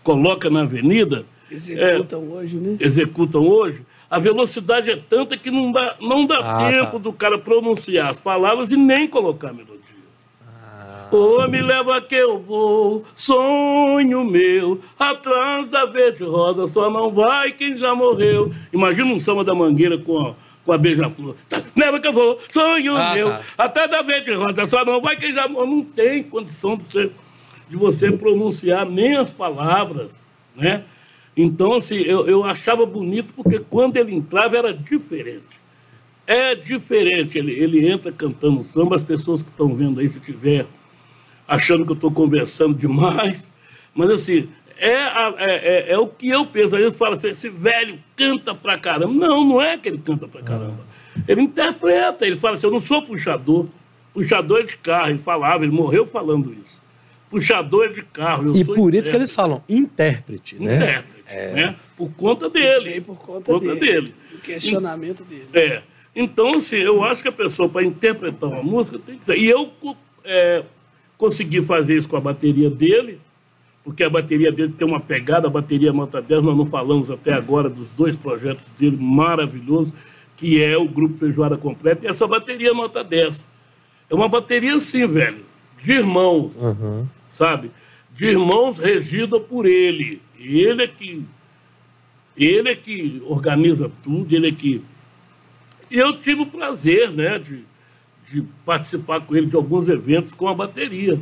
coloca na avenida, Executam hoje, né? executam hoje, a velocidade é tanta que não dá, não dá Ah, tempo tá. do cara pronunciar as palavras e nem colocar a melodia. Ô, me leva que eu vou, sonho meu, atrás da verde rosa, só não vai quem já morreu. Imagina um samba da mangueira com a, com a beija-flor. Tá, leva que eu vou, sonho Ah, meu, tá. atrás da verde rosa, só não vai quem já morreu. Não tem condição de você, de você pronunciar nem as palavras, né? Então, assim, eu, eu achava bonito porque quando ele entrava era diferente. É diferente. Ele, ele entra cantando samba, as pessoas que estão vendo aí, se tiver achando que eu estou conversando demais, mas assim, é, é, é, é o que eu penso. Às vezes fala assim, esse velho canta pra caramba. Não, não é que ele canta pra caramba. Ele interpreta, ele fala assim, eu não sou puxador. Puxador é de carro, ele falava, ele morreu falando isso. Puxador é de carro, eu E sou por isso que intérprete. eles falam intérprete, né? Intérprete, né? Por conta dele. por conta, Conta dele. dele. O questionamento dele. É. Então, assim, eu acho que a pessoa, para interpretar uma música, tem que ser. E eu é, consegui fazer isso com a bateria dele, porque a bateria dele tem uma pegada, a bateria Nota 10, nós não falamos até agora dos dois projetos dele maravilhosos, que é o Grupo Feijoada Completa, e essa bateria Nota 10. É uma bateria assim, velho, de irmãos Uhum. Sabe? De irmãos regida por ele. Ele é que ele é que organiza tudo, ele é que e eu tive o prazer, né, de, de participar com ele de alguns eventos com a bateria.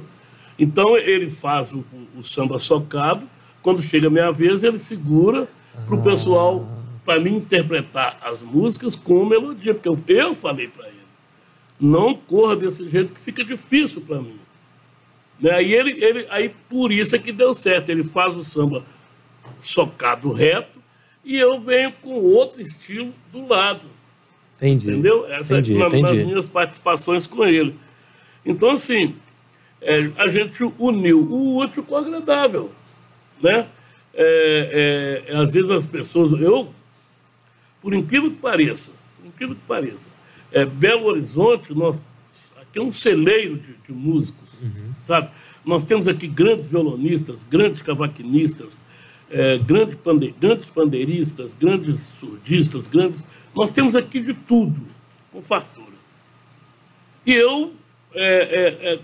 Então ele faz o, o- o samba socado, quando chega a minha vez ele segura para o pessoal, para mim interpretar as músicas com melodia, porque eu, eu falei para ele, não corra desse jeito que fica difícil para mim. Né? E ele, ele, aí por isso é que deu certo. Ele faz o samba socado reto e eu venho com outro estilo do lado. Entendi. Entendeu? Essa entendi, é uma das entendi. minhas participações com ele. Então, assim, é, a gente uniu o útil com o agradável. Né? É, é, às vezes as pessoas. Eu, por incrível que pareça, por incrível que pareça, é, Belo Horizonte, nós, aqui é um celeiro de, de músicos, Nós temos aqui grandes violonistas, grandes cavaquinistas, é, grandes, pande, grandes pandeiristas, grandes surdistas, grandes. Nós temos aqui de tudo, com fartura. E eu, é, é, é,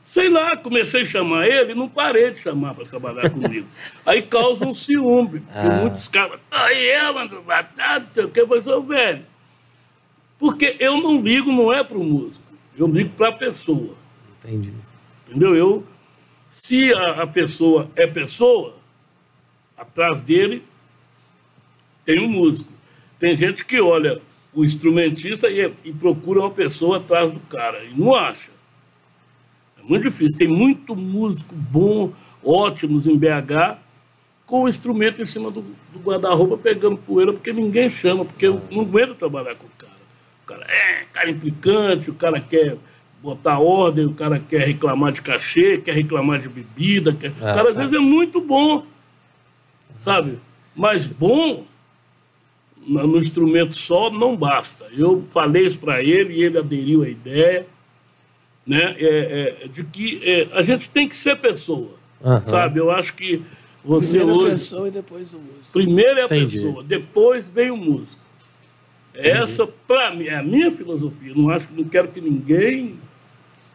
sei lá, comecei a chamar ele e não parei de chamar para trabalhar comigo. Aí causa um ciúme, porque Ah. muitos caras, aí eu batado, não sei o quê, mas eu, velho. Porque eu não ligo, não é para o músico, eu ligo para a pessoa. Entendi. Entendeu? Eu, se a, a pessoa é pessoa, atrás dele tem um músico. Tem gente que olha o instrumentista e, e procura uma pessoa atrás do cara e não acha. É muito difícil. Tem muito músico bom, ótimos em BH, com o instrumento em cima do, do guarda-roupa pegando poeira, porque ninguém chama, porque eu não aguento trabalhar com o cara. O cara é cara implicante, o cara quer botar ordem, o cara quer reclamar de cachê, quer reclamar de bebida. Quer... o cara às vezes é muito bom, sabe? Mas bom no instrumento só não basta. Eu falei isso para ele e ele aderiu à ideia né, é, é, de que é, a gente tem que ser pessoa, Aham. sabe? Eu acho que você Primeiro a hoje... pessoa e depois o músico. Primeiro é a Entendi. pessoa, depois vem o músico. Essa, para mim, é a minha filosofia. Não acho não quero que ninguém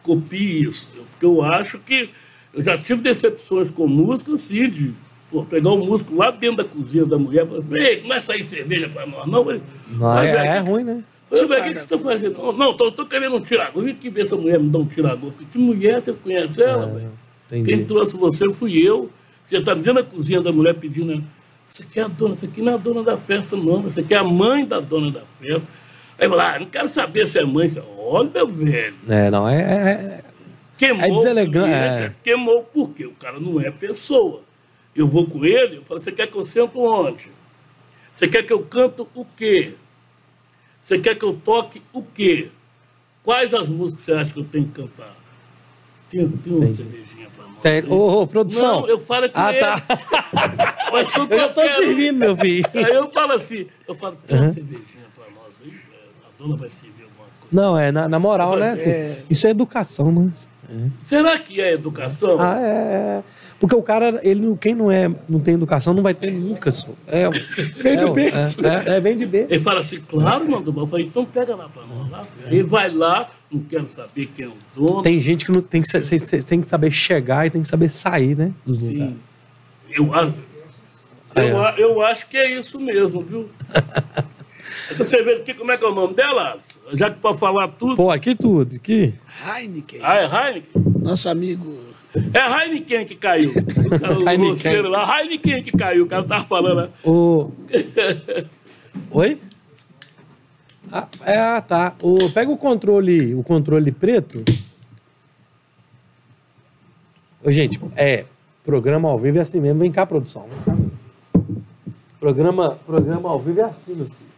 copie isso. Porque eu acho que eu já tive decepções com música, assim, de pô, pegar um músico lá dentro da cozinha da mulher e falar assim, ei, não vai sair cerveja para nós, não. Mas, Não, é, é ruim, né? O que, que você está fazendo? Não, Não, tô, tô querendo um tiragosto. Vem aqui ver essa mulher me dá um tiragosto. Que mulher, você conhece ela, É, velho? entendi. Quem trouxe você fui eu. Você está dentro da cozinha da mulher pedindo. Você é a dona, você aqui não é a dona da festa, não. Você é a mãe da dona da festa. Aí eu falo, ah, não quero saber se é mãe. é- Olha, velho. É, não, é, é- Queimou. É deselegante, é. Queimou por quê? O cara não é pessoa. Eu vou com ele, eu falo, você quer que eu sento onde? Você quer que eu canto o quê? Você quer que eu toque o quê? Quais as músicas você acha que eu tenho que cantar? Tem, tem uma cervejinha pra nós. Tem-? Ô, ô, produção. Não, eu falo com Ah, ele. tá. Mas tudo Eu já tô quero- servindo, meu filho. Aí eu falo assim, eu falo, tem uma Uhum. cervejinha pra nós aí? É, A dona vai servir alguma coisa. Não, é na, na moral, né? Mas filho? é- Isso é educação, né? Será que é educação? Ah, é. Porque o cara, ele, quem não, é, não tem educação, não vai ter nunca. Só. É, Vem é, do berço. É, é, é, vem de berço. Ele fala assim, claro, mano, eu falei, então pega lá pra nós lá. Ele vai lá, não quero saber quem é o dono. Tem gente que não tem que, tem que saber chegar e tem que saber sair, né? Dos lugares. Sim. Eu, Aí, eu, ó. a- eu acho que é isso mesmo, viu? Essa cerveja aqui, como é que é o nome dela? Já que pode falar tudo. Pô, aqui tudo, aqui. Heineken, Ah, é Heineken? nosso amigo. É Heineken que caiu. O, Heineken. grosseiro lá, Heineken que caiu. O cara tava falando. né? O... Oi? Ah, é, ah, tá. O... Pega o controle, o controle preto. Ô, gente, é, programa ao vivo é assim mesmo. Vem cá, produção. Vem cá. Programa, programa ao vivo é assim, meu filho.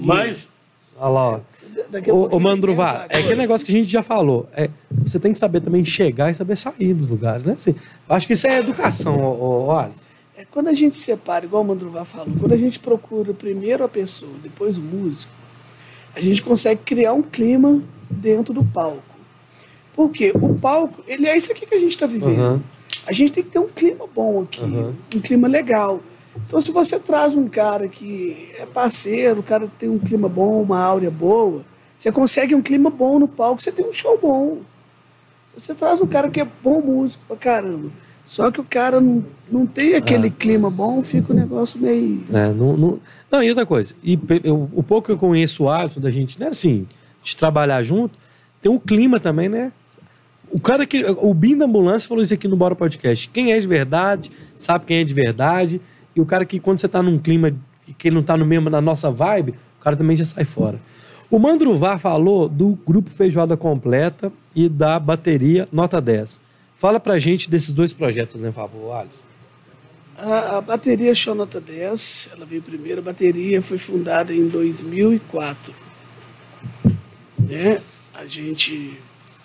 Mas Olha lá, ó. Ô, ô Mandruvá, é aquele negócio que a gente já falou. É, você tem que saber também chegar e saber sair dos lugares, né? Assim, eu acho que isso é educação, ô, ô, ô Alisson. É, quando a gente separa, igual o Mandruvá falou, quando a gente procura primeiro a pessoa, depois o músico, a gente consegue criar um clima dentro do palco. Porque o palco, ele é isso aqui que a gente está vivendo. Aham. A gente tem que ter um clima bom aqui, Aham. um clima legal. Então, se você traz um cara que é parceiro, o cara tem um clima bom, uma áurea boa, você consegue um clima bom no palco, você tem um show bom. Você traz um cara que é bom músico pra caramba. Só que o cara não, não tem aquele clima bom, fica o negócio meio. É, não, não, não, e outra coisa, e eu- o pouco que eu conheço o Alisson, da gente, né, assim, de trabalhar junto, tem um clima também, né? O cara que. O Bim da Ambulância falou isso aqui no Bora Podcast. Quem é de verdade, sabe quem é de verdade. E o cara que, quando você tá num clima que ele não tá no mesmo, na nossa vibe, o cara também já sai fora. O Mandruvá falou do grupo Feijoada Completa e da bateria Nota 10. Fala pra gente desses dois projetos, né, por favor, Alisson. A, a bateria Show Nota 10, ela veio primeiro. A bateria foi fundada em 2004. Né? A gente.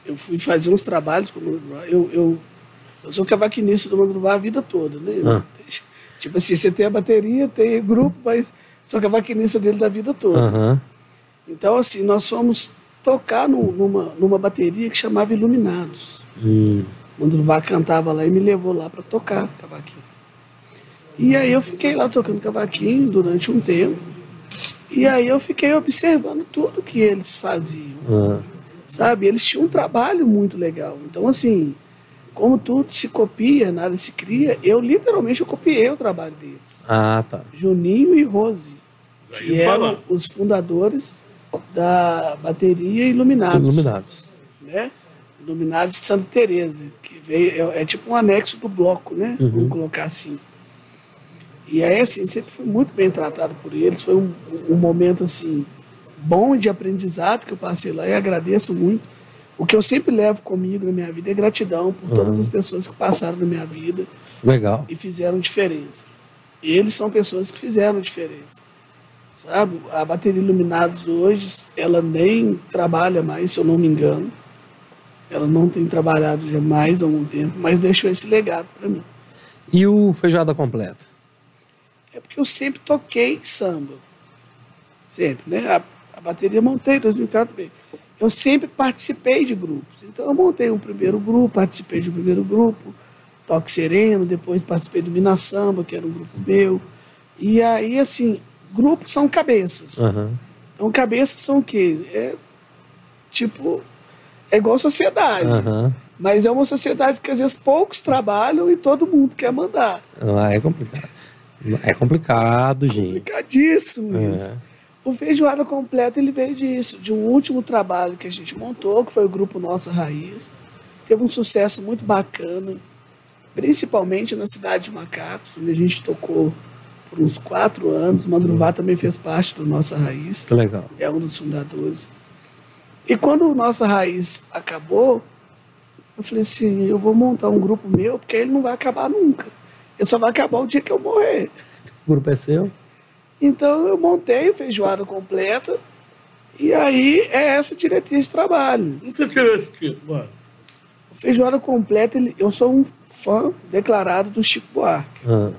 Eu fui fazer uns trabalhos com o Mandruvá. Eu, eu, eu sou cavaquinista do Mandruvá a vida toda, né? Ah. Tipo assim, você tem a bateria, tem o grupo, mas sou cavaquinista dele da vida toda. Aham. Então, assim, nós fomos tocar no- numa, numa bateria que chamava Iluminados. Hum. O Mandruvá cantava lá e me levou lá para tocar cavaquinho. E aí eu fiquei lá tocando cavaquinho durante um tempo. E aí eu fiquei observando tudo que eles faziam, Ah. sabe? Eles tinham um trabalho muito legal. Então, assim, como tudo se copia, nada se cria, eu literalmente eu copiei o trabalho deles. Ah, tá. Juninho e Rose, que eram os fundadores da bateria Iluminados Iluminados. né? Iluminados de Santa Teresa, que veio, é, é tipo um anexo do bloco, né? Uhum. Vamos colocar assim. E aí, assim, sempre fui muito bem tratado por eles. Foi um, um momento, assim, bom de aprendizado que eu passei lá e agradeço muito. O que eu sempre levo comigo na minha vida é gratidão por todas Uhum. as pessoas que passaram na minha vida Legal. e fizeram diferença. Eles são pessoas que fizeram diferença. sabe? A bateria Iluminados hoje, ela nem trabalha mais, se eu não me engano. Ela não tem trabalhado já mais há algum tempo, mas deixou esse legado para mim. E o Feijoada Completa? É porque eu sempre toquei samba. Sempre, né? A, a bateria eu montei em 2004 também. Eu sempre participei de grupos. Então eu montei um primeiro grupo, participei de um primeiro grupo, Toque Sereno, depois participei do Minas Samba, que era um grupo meu. E aí, assim, grupos são cabeças. Aham. Então, cabeças são o quê? É tipo. É igual sociedade. Aham. Mas é uma sociedade que às vezes poucos trabalham e todo mundo quer mandar. Ah, é complicado. É complicado, gente. Complicadíssimo isso. O Feijoada Completa ele veio disso, de um último trabalho que a gente montou, que foi o grupo Nossa Raiz. Teve um sucesso muito bacana, principalmente na cidade de Macacos, onde a gente tocou por uns quatro anos. O Mandruvá também fez parte do Nossa Raiz. Que legal. é um dos fundadores. E quando o Nossa Raiz acabou, eu falei assim, eu vou montar um grupo meu, porque ele não vai acabar nunca. Ele só vai acabar o dia que eu morrer. O grupo é seu? Então eu montei o Feijoada Completa, e aí é essa diretriz de trabalho. Não você tirou esse título, mano? O Feijoada Completa, ele- eu sou um fã declarado do Chico Buarque. Ah,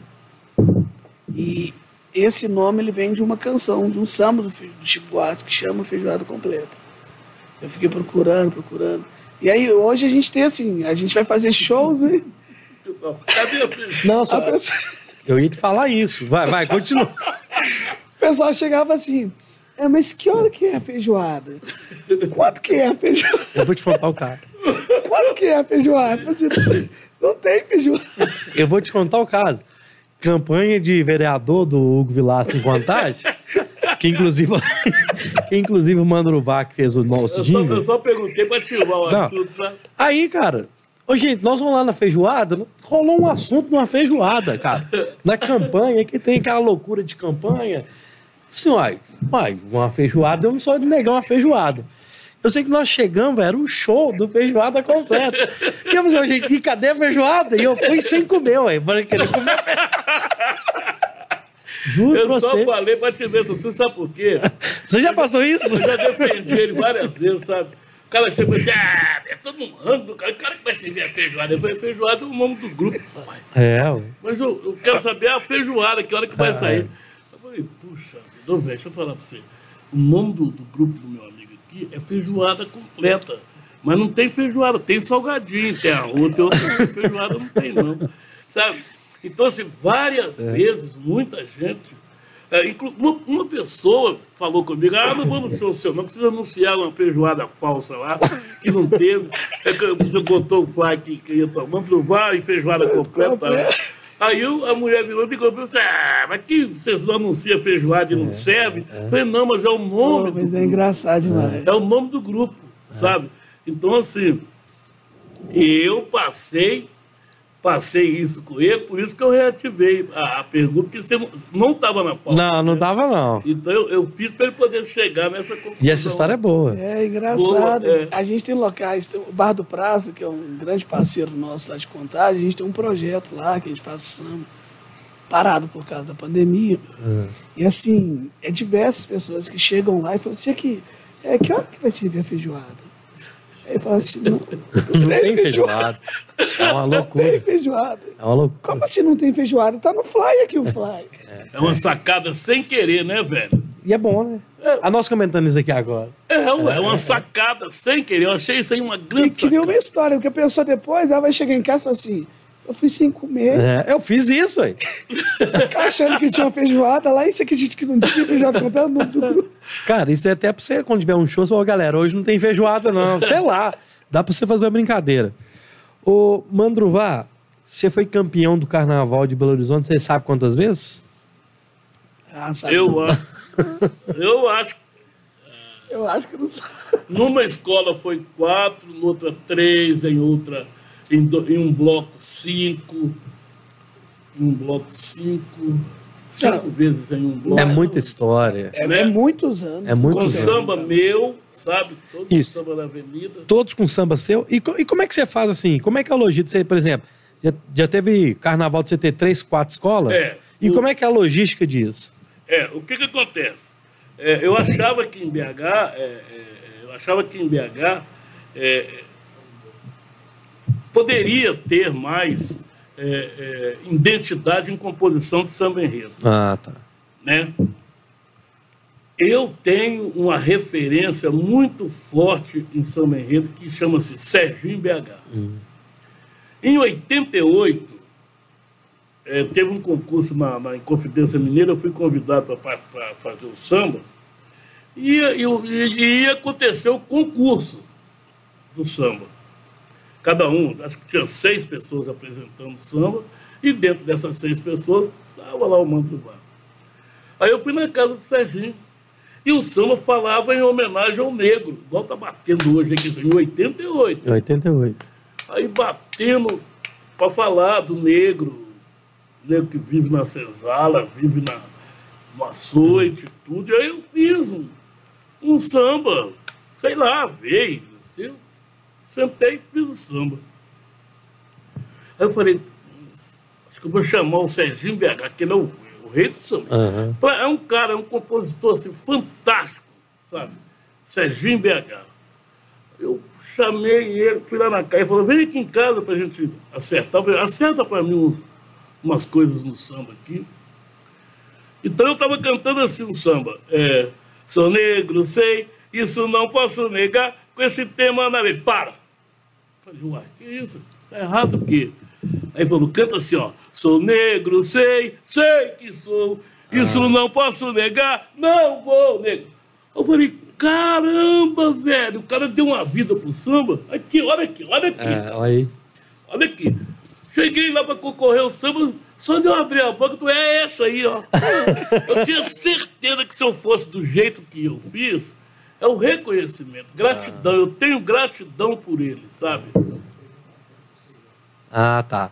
E esse nome ele vem de uma canção, de um samba do, do Chico Buarque que chama Feijoada Completa. Eu fiquei procurando, procurando. E aí hoje a gente tem assim, a gente vai fazer shows, né? Cadê a feijoada? Não, só, eu ia te falar isso. Vai, vai, continua. o pessoal chegava assim, é, mas que hora que é a feijoada? Quanto que é a feijoada? Eu vou te contar o caso. Quanto que é a feijoada? Falei assim, não tem feijoada. Eu vou te contar o caso. Campanha de vereador do Hugo Vilaça em Contagem, que inclusive, que inclusive o Mano Uruvac fez o nosso Eu só, eu só perguntei pra ativar o Não. assunto, sabe? Aí, cara, ô, gente, nós vamos lá na feijoada, rolou um assunto numa feijoada, cara. Na campanha, que tem aquela loucura de campanha. Assim, uai, uai, uma feijoada, eu não sou de negar uma feijoada. Eu sei que nós chegamos, era o show do feijoada completa. E eu falei, gente, e cadê a feijoada? E eu fui sem comer, ué, para querer comer. Juro pra Eu só você. falei pra te ver, você sabe por quê? Você já passou isso? Eu já defendi ele várias vezes, sabe? O cara chega e diz, ah, é todo um rango do cara. O cara que vai servir a feijoada. Eu falei, feijoada é o nome do grupo, papai. É, ué. Mas eu, eu quero saber a feijoada, que hora que vai sair. Eu falei, puxa, velho, deixa eu falar pra você. O nome do, do grupo do meu amigo aqui é feijoada completa. Mas não tem feijoada, tem salgadinho, tem arroz, tem outra feijoada não tem não. Sabe? Então, assim, várias vezes, muita gente. é, uma, uma pessoa falou comigo, ah, não vou no show seu, não precisa anunciar uma feijoada falsa lá, que não teve. É que você botou o fly que, que ia tomando, truvar e feijoada completa. né? Aí a mulher virou e ligou falou assim, ah, mas que vocês não anunciam feijoada e não serve? Eu falei, não, mas é o nome. Pô, mas é engraçado demais. É o nome do grupo, sabe? Então, assim, eu passei, passei isso com ele, por isso que eu reativei a, a pergunta, porque você não estava na pauta. Não, não né? tava, não. Então, eu, eu fiz para ele poder chegar nessa conclusão. E essa história é boa. É engraçado. Boa, é. A gente tem locais, tem o Bar do Praça, que é um grande parceiro nosso lá de contagem, a gente tem um projeto lá que a gente faz samba, parado por causa da pandemia. E assim, é diversas pessoas que chegam lá e falam assim, aqui, é, que hora que vai servir a feijoada? Aí fala assim, não, Não tem feijoada. É uma não tem loucura. feijoada. É uma loucura. Como assim não tem feijoada? Tá no fly aqui o fly. É uma sacada sem querer, né, velho? E é bom, né? A nós comentando isso aqui agora. É, ué, é uma sacada sem querer. Eu achei isso aí uma E grande que nem uma história, porque a pessoa depois, ela vai chegar em casa e fala assim, eu fui sem comer, É, eu fiz isso, aí. Achando que tinha uma feijoada lá, e você acredita que não tinha feijoada comprada no do grupo. Cara, isso é até pra você, quando tiver um show, você fala, galera, hoje não tem feijoada, não. Sei lá. Dá pra você fazer uma brincadeira. Ô, Mandruvá, você foi campeão do carnaval de Belo Horizonte, você sabe quantas vezes? Ah, sabe? Eu acho. Eu acho que Eu acho que não sabe. numa escola foi quatro, noutra três, em outra, em, do- em um bloco cinco, em um bloco cinco, cinco Não. vezes em um bloco. É muita história. É, Né? é muitos anos. É muito Com tempo. samba meu, sabe? Todo Isso. samba na avenida. Todos com samba seu. E, e como é que você faz assim? Como é que é a logística? Você, por exemplo, já, já teve carnaval de você ter três, quatro escolas? É. E O- como é que é a logística disso? É, o que que acontece? É, eu achava que em BH, é, é, eu achava que em BH é, poderia ter mais é, é, identidade em composição de samba enredo, Ah, tá. né? Eu tenho uma referência muito forte em samba enredo que chama-se Serginho BH. Em 88, eh, teve um concurso na, na Inconfidência Mineira, eu fui convidado para fazer o samba, e, e, e- e ia acontecer o concurso do samba. Cada um, acho que tinha seis pessoas apresentando samba, e dentro dessas seis pessoas estava lá o Manto Bar. Aí eu fui na casa do Serginho, e o samba falava em homenagem ao negro, igual está batendo hoje aqui, em 88 Em 88. aí batendo para falar do negro, negro que vive na senzala, vive na, no açoite, tudo. E aí eu fiz um, um samba, sei lá, veio, assim, sentei e fiz o samba. Aí eu falei, acho que eu vou chamar o Serginho BH, que ele é o, o rei do samba. Aham. É um cara, é um compositor assim, fantástico, sabe? Serginho BH. Eu chamei ele, fui lá na casa e falou, vem aqui em casa pra gente acertar. Eu falei, Acerta pra mim um- umas coisas no samba aqui. Então eu tava cantando assim um samba. É, Sou negro, sei, isso não posso negar, com esse tema na lei. Para! Eu Falei, uai, que isso? Tá errado o quê? Aí falou, canta assim, ó. Sou negro, sei, sei que sou. Isso não posso negar, não vou negar. Eu falei, caramba, velho, o cara deu uma vida pro samba. Aqui, olha aqui, olha aqui. É, olha aí. Olha aqui. Cheguei lá para concorrer ao samba, só de eu abrir a boca, tu é essa aí, ó. Eu tinha certeza que se eu fosse do jeito que eu fiz, é o reconhecimento, gratidão. Eu tenho gratidão por ele, sabe? Ah, tá.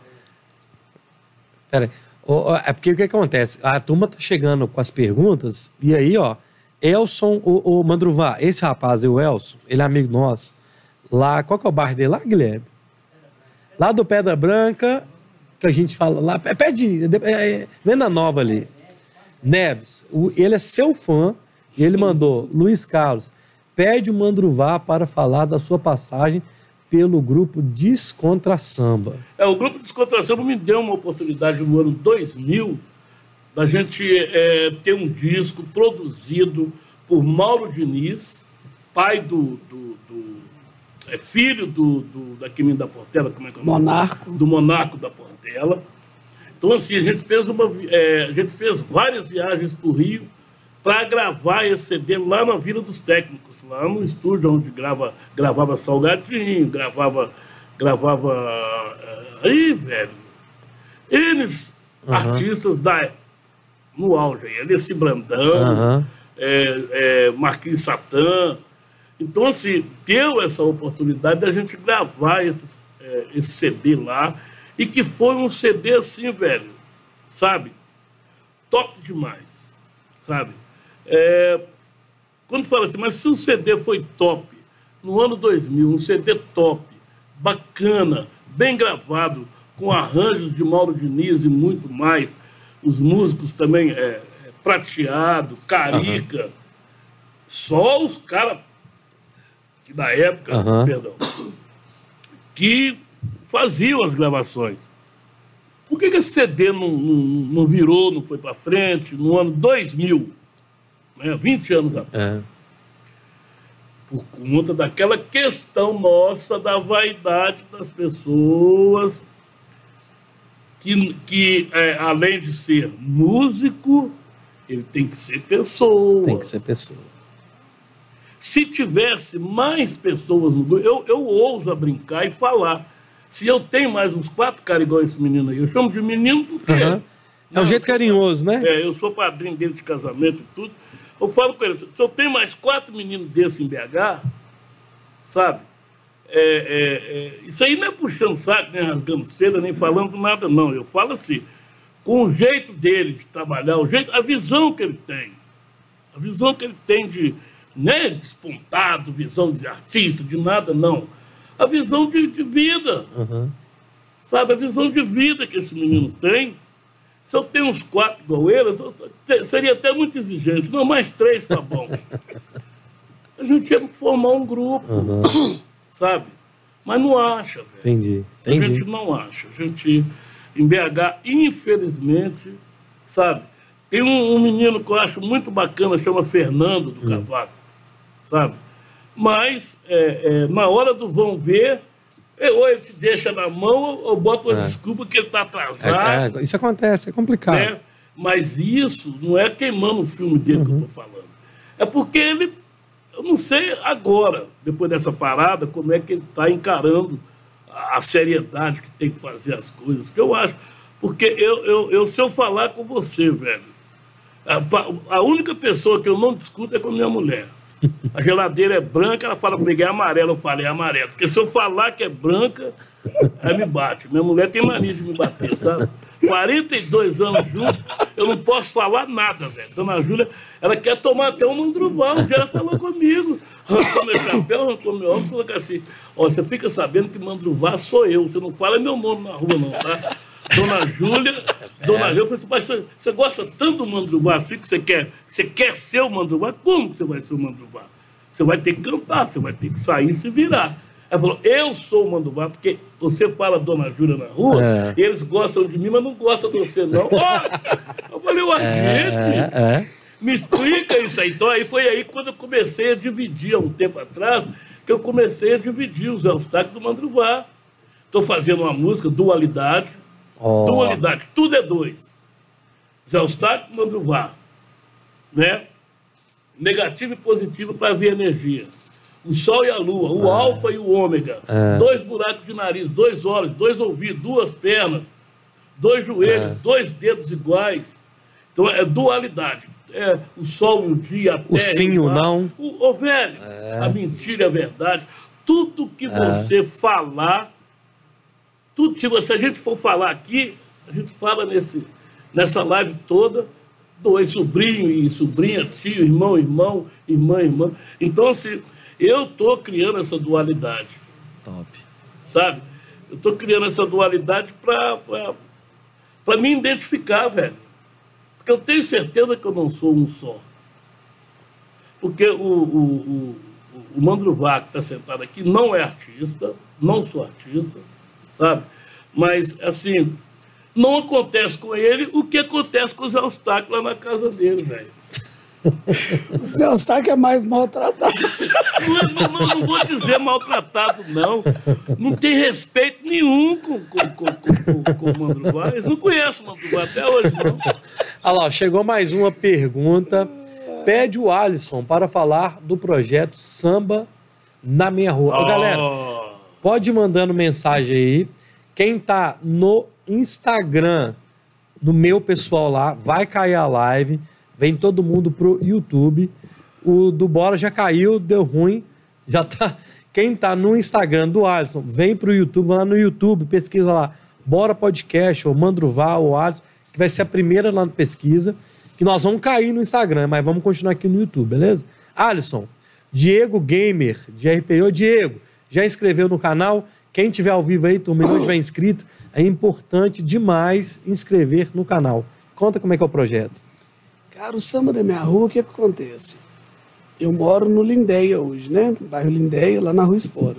Pera aí. Ô, ô, É porque o que acontece? A turma tá chegando com as perguntas, e aí, ó, Elson, o, o Mandruvá, esse rapaz, o Elson, ele é amigo nosso, lá, qual que é o bairro dele lá, Guilherme? Lá do Pedra Branca, que a gente fala lá, é perto de, é, é, Venda Nova ali. Neves, o- ele é seu fã, e ele mandou, Luiz Carlos, pede o Mandruvá para falar da sua passagem pelo grupo Descontra Samba. É, o Grupo Descontração me deu uma oportunidade no ano 2000 da gente é, ter um disco produzido por Mauro Diniz, pai do. do, do- é filho do, do, da Quimin da Portela, como é que é o nome? Monarco. Do Monarco da Portela. Então, assim, a gente fez, uma, é, a gente fez várias viagens para o Rio para gravar esse CD lá na Vila dos Técnicos, lá no estúdio onde grava, gravava Salgadinho, gravava. gravava eh, aí, velho. Eles, artistas da, no auge, aí, Alessi Brandão, Aham. é, é, Marquinhos Satã. Então, assim, deu essa oportunidade da gente gravar esses, é, esse CD lá, e que foi um CD assim, velho, sabe? Top demais, sabe? É, quando fala assim, mas se o CD foi top, no ano 2000, um CD top, bacana, bem gravado, com arranjos de Mauro Diniz e muito mais, os músicos também, é, é, Prateado, Carica, só os caras que na época, Aham. perdão, que faziam as gravações. Por que, que esse CD não, não, não virou, não foi para frente no ano 2000, né, 20 anos atrás? É. por conta daquela questão nossa da vaidade das pessoas, que, que é, além de ser músico, ele tem que ser pessoa. Tem que ser pessoa. Se tivesse mais pessoas no grupo, eu, eu ouso brincar e falar. Se eu tenho mais uns quatro caras igual esse menino aí, eu chamo de menino porque. Aham. É um jeito carinhoso, né? é, eu sou padrinho dele de casamento e tudo. Eu falo com ele, se eu tenho mais quatro meninos desses em BH, sabe? É, é, é, isso aí não é puxando saco, nem rasgando seda, nem falando nada, não. Eu falo assim, com o jeito dele de trabalhar, o jeito, a visão que ele tem. A visão que ele tem de, né, despontado, visão de artista, de nada, não. A visão de, de vida Aham. sabe? A visão de vida que esse menino tem, Se eu tenho uns quatro te- seria até muito exigente. Não, mais três tá bom. A gente tinha que formar um grupo, Aham, sabe? Mas não acha, velho. entendi. A gente Entendi. não acha. A gente, em BH, infelizmente, sabe? Tem um, um menino que eu acho muito bacana, chama Fernando do Cavaco, sabe? Mas, é, é, na hora do vão ver, ou ele te deixa na mão, ou bota uma É. desculpa que ele está atrasado, É, é, isso acontece, é complicado. né? Mas isso não é queimando o filme dele que eu estou falando. É porque ele, eu não sei agora, depois dessa parada, como é que ele está encarando a, a seriedade que tem que fazer as coisas, que eu acho. Porque eu, eu, eu se eu falar com você, velho, a, a única pessoa que eu não discuto é com a minha mulher. A geladeira é branca, ela fala comigo, é amarela, eu falei, é amarela. Porque se eu falar que é branca, aí me bate. Minha mulher tem mania de me bater, sabe? 42 anos juntos, eu não posso falar nada, velho. Dona Júlia, ela quer tomar até um mandruval, dia ela falou comigo. Arrancou meu chapéu, arrancou meu óculos, falou assim, ó, você fica sabendo que mandruvar sou eu, você não fala meu nome na rua não, tá? Dona Júlia, Dona Júlia, eu falei assim, você, gosta tanto do mandruvá assim que você quer, você quer ser o mandruvá? Como você vai ser o mandruvá? Você vai ter que cantar, você vai ter que sair e se virar. Ela falou, eu sou o mandruvá, porque você fala Dona Júlia na rua, É. eles gostam de mim, mas não gostam de você, não. Ó, eu falei, ué, gente, É, é. me explica isso aí. Então, aí foi aí quando eu comecei a dividir, há um tempo atrás, que eu comecei a dividir os Eustáquio do Mandruvá. Estou fazendo uma música, Dualidade. Ó, Dualidade, tudo é dois. Zé Eustáquio e Mandruvá. Né? Negativo e positivo para ver energia. O sol e a lua, o alfa e o ômega. É. Dois buracos de nariz, dois olhos, dois ouvidos, duas pernas, dois joelhos, É. dois dedos iguais. Então é dualidade. É o sol e o dia, a O terra e sim e o não. O, ô, velho, a mentira e a verdade. Tudo que você falar tudo, se, você, se a gente for falar aqui, a gente fala nesse, nessa live toda, dois sobrinho e sobrinha, tio, irmão, irmão, irmã, irmã. Então, assim, eu estou criando essa dualidade, top. sabe? Eu estou criando essa dualidade para me identificar, velho. Porque eu tenho certeza que eu não sou um só. Porque o, o, o, o que está sentado aqui não é artista, não sou artista, sabe? Mas, assim, não acontece com ele o que acontece com o Zé Eustáquio lá na casa dele, velho. O Zé Eustáquio é mais maltratado. Não, não, não, vou dizer maltratado, não. Não tem respeito nenhum com, com, com, com, com, o Mandruvá. Eles não conhecem o Mandruvá até hoje, não. Olha lá, chegou mais uma pergunta. Pede o Alisson para falar do projeto Samba na Minha Rua. Ô, galera, Oh, pode ir mandando mensagem aí. Quem tá no Instagram do meu pessoal lá, vai cair a live. Vem todo mundo pro YouTube. O do Bora já caiu, deu ruim. Já tá. Quem tá no Instagram do Alisson, vem pro YouTube, vai lá no YouTube, pesquisa lá. Bora Podcast, ou Mandruval, ou Alisson, que vai ser a primeira lá na pesquisa. Que nós vamos cair no Instagram, mas vamos continuar aqui no YouTube, beleza? Alisson, Diego Gamer, de RPO. Diego, já inscreveu no canal? Quem tiver ao vivo aí, turma, e não tiver inscrito, é importante demais inscrever no canal. Conta como é que é o projeto. Cara, o samba da minha rua, o que, que acontece? Eu moro no Lindéia hoje, né? No bairro Lindéia, lá na Rua Espora.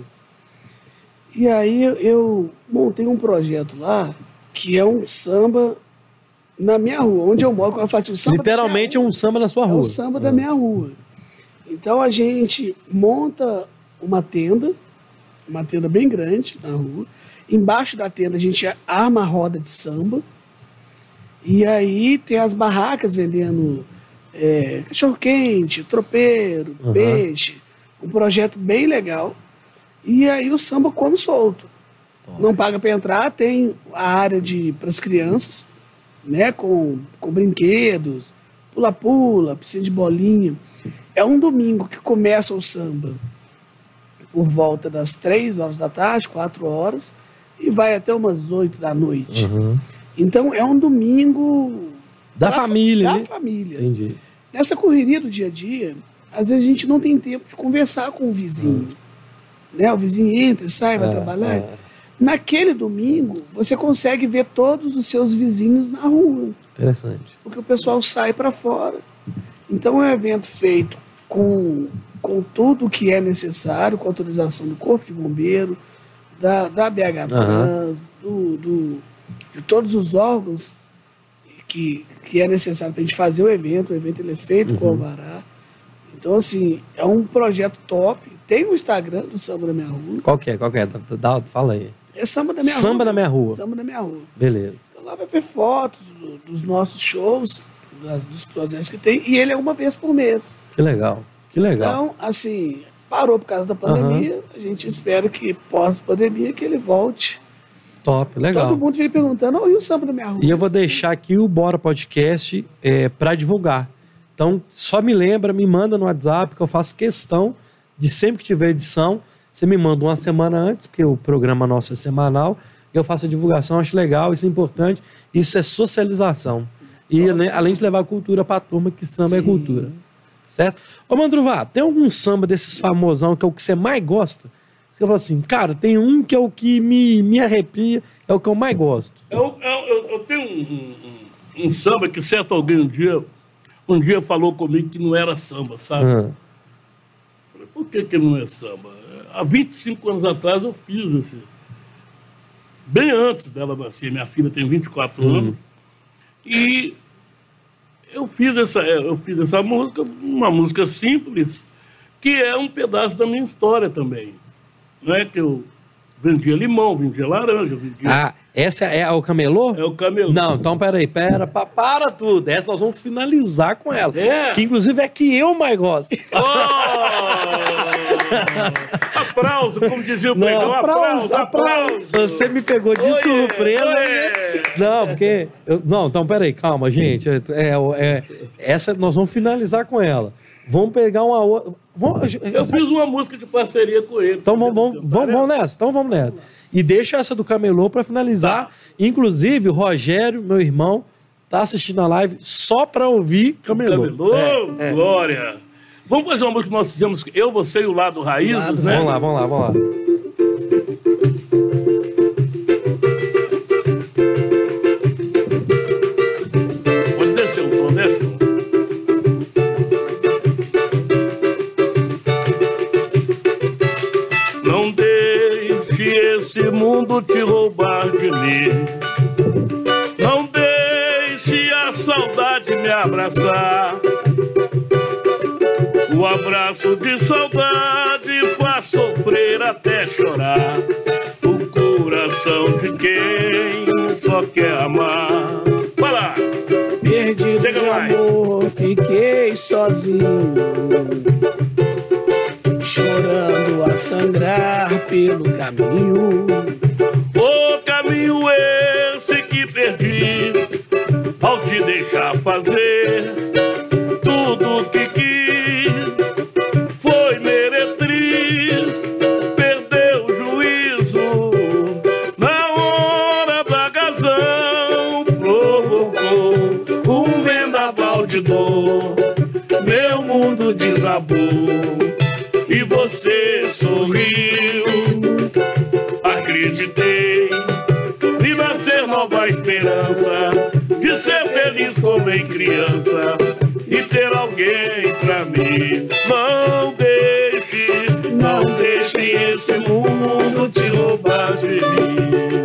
E aí eu- montei um projeto lá que é um samba na minha rua, onde eu moro. Eu faço o samba Literalmente é um samba na sua É rua. o samba da minha rua. Então a gente monta uma tenda, uma tenda bem grande na rua. Embaixo da tenda a gente arma a roda de samba. E aí tem as barracas vendendo é, cachorro-quente, tropeiro, Uhum. peixe. Um projeto bem legal. E aí o samba come solto. Não paga para entrar, tem a área de para as crianças, né, com, com brinquedos, pula-pula, piscina de bolinha. É um domingo que começa o samba por volta das três horas da tarde, quatro horas, e vai até umas oito da noite. Uhum. Então é um domingo Da família, Da né? família. Entendi. Nessa correria do dia a dia, às vezes a gente não tem tempo de conversar com o vizinho. Né? O vizinho entra sai, vai É, trabalhar. é. Naquele domingo, você consegue ver todos os seus vizinhos na rua, Interessante. porque o pessoal sai para fora. Então é um evento feito com, com tudo o que é necessário, com autorização do Corpo de Bombeiro, da, da BH Trans, do, do- de todos os órgãos que, que é necessário para a gente fazer o evento. O evento ele é feito com Uhum. alvará. Então, assim, é um projeto top. Tem o Instagram do Samba da Minha Rua. Qual que é? Qual que é? Dá- fala aí. É Samba da Minha Rua. Samba da minha rua. Samba da Minha Rua. Beleza. Então lá vai ver fotos do- dos nossos shows, das- dos projetos que tem, e ele é uma vez por mês. Que legal. Que legal. Então, assim, parou por causa da pandemia, a gente espera que pós-pandemia que ele volte. Top, legal. Todo mundo fica perguntando, oh, e o samba da minha rua? E eu vou deixar aqui o Bora Podcast é, para divulgar. Então, só me lembra, me manda no WhatsApp, que eu faço questão de sempre que tiver edição, você me manda uma semana antes, porque o programa nosso é semanal, eu faço a divulgação, acho legal, isso é importante, isso é socialização. E né, além de levar cultura para a turma, que samba é Sim. cultura. Certo? Ô, Mandruvá, tem algum samba desses famosão que é o que você mais gosta? Você fala assim, cara, tem um que é o que me, me arrepia, é o que eu mais gosto. Eu, eu, eu- eu tenho um, um- um- samba que certo alguém um dia, um dia falou comigo que não era samba, sabe? Ah, Falei, por que, que não é samba? Há 25 anos atrás eu fiz esse. Bem antes dela nascer, minha filha tem 24 Uhum. anos. E eu fiz, essa, eu fiz essa música, uma música simples, que é um pedaço da minha história também. Não é que eu vendia limão, vendia laranja, vendia. Ah, essa é o camelô? É o camelô. Não, então peraí, pera, pa- para tudo. Essa nós vamos finalizar com ela. É. Que inclusive é que eu mais gosto. Oh! Aplauso, como dizia o Não, pregão, aplauso, aplauso, aplauso. Você me pegou de Oiê, surpresa. oiê. né? Não, porque. eu- não, então peraí, calma, gente. É, é- essa nós vamos finalizar com ela. Vamos pegar uma outra. Vamos, Eu fiz uma música de parceria com ele. Então vamos, vamos, vamos, vamos nessa, então vamos nessa. E deixa essa do camelô para finalizar. Tá. Inclusive, o Rogério, meu irmão, tá assistindo a live só para ouvir camelô. Camelô, É, é. glória. Vamos fazer uma música que nós fizemos, eu, você e o Lado Raízes, né? Vamos lá, vamos lá, vamos lá. Pode descer um tom, desce um. Não deixe esse mundo te roubar de mim. Não deixe a saudade me abraçar. O abraço de saudade faz sofrer até chorar. O coração de quem só quer amar. Vai lá! Perdido Chega mais. amor, fiquei sozinho. Chorando a sangrar pelo caminho. O caminho esse que perdi ao te deixar fazer acreditei e nascer nova esperança de ser feliz como em criança e ter alguém pra mim. Não deixe, não deixe esse mundo te roubar de mim.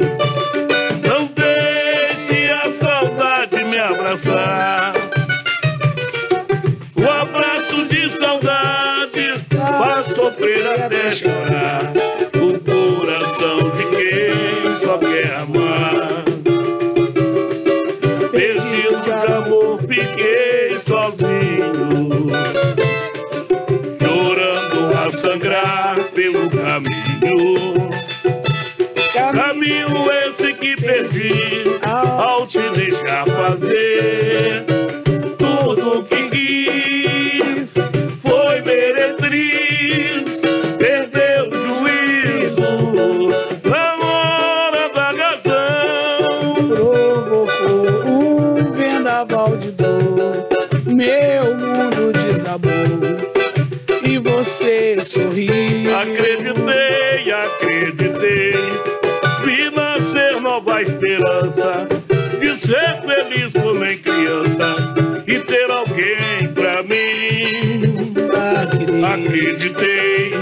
Fazer tudo que quis. Foi meretriz, perdeu o juízo na hora da razão. Provocou um vendaval de dor. Meu mundo desabou. E você sorriu. Acreditei, acreditei, esperança de ser feliz como em criança e ter alguém pra mim. Acreditei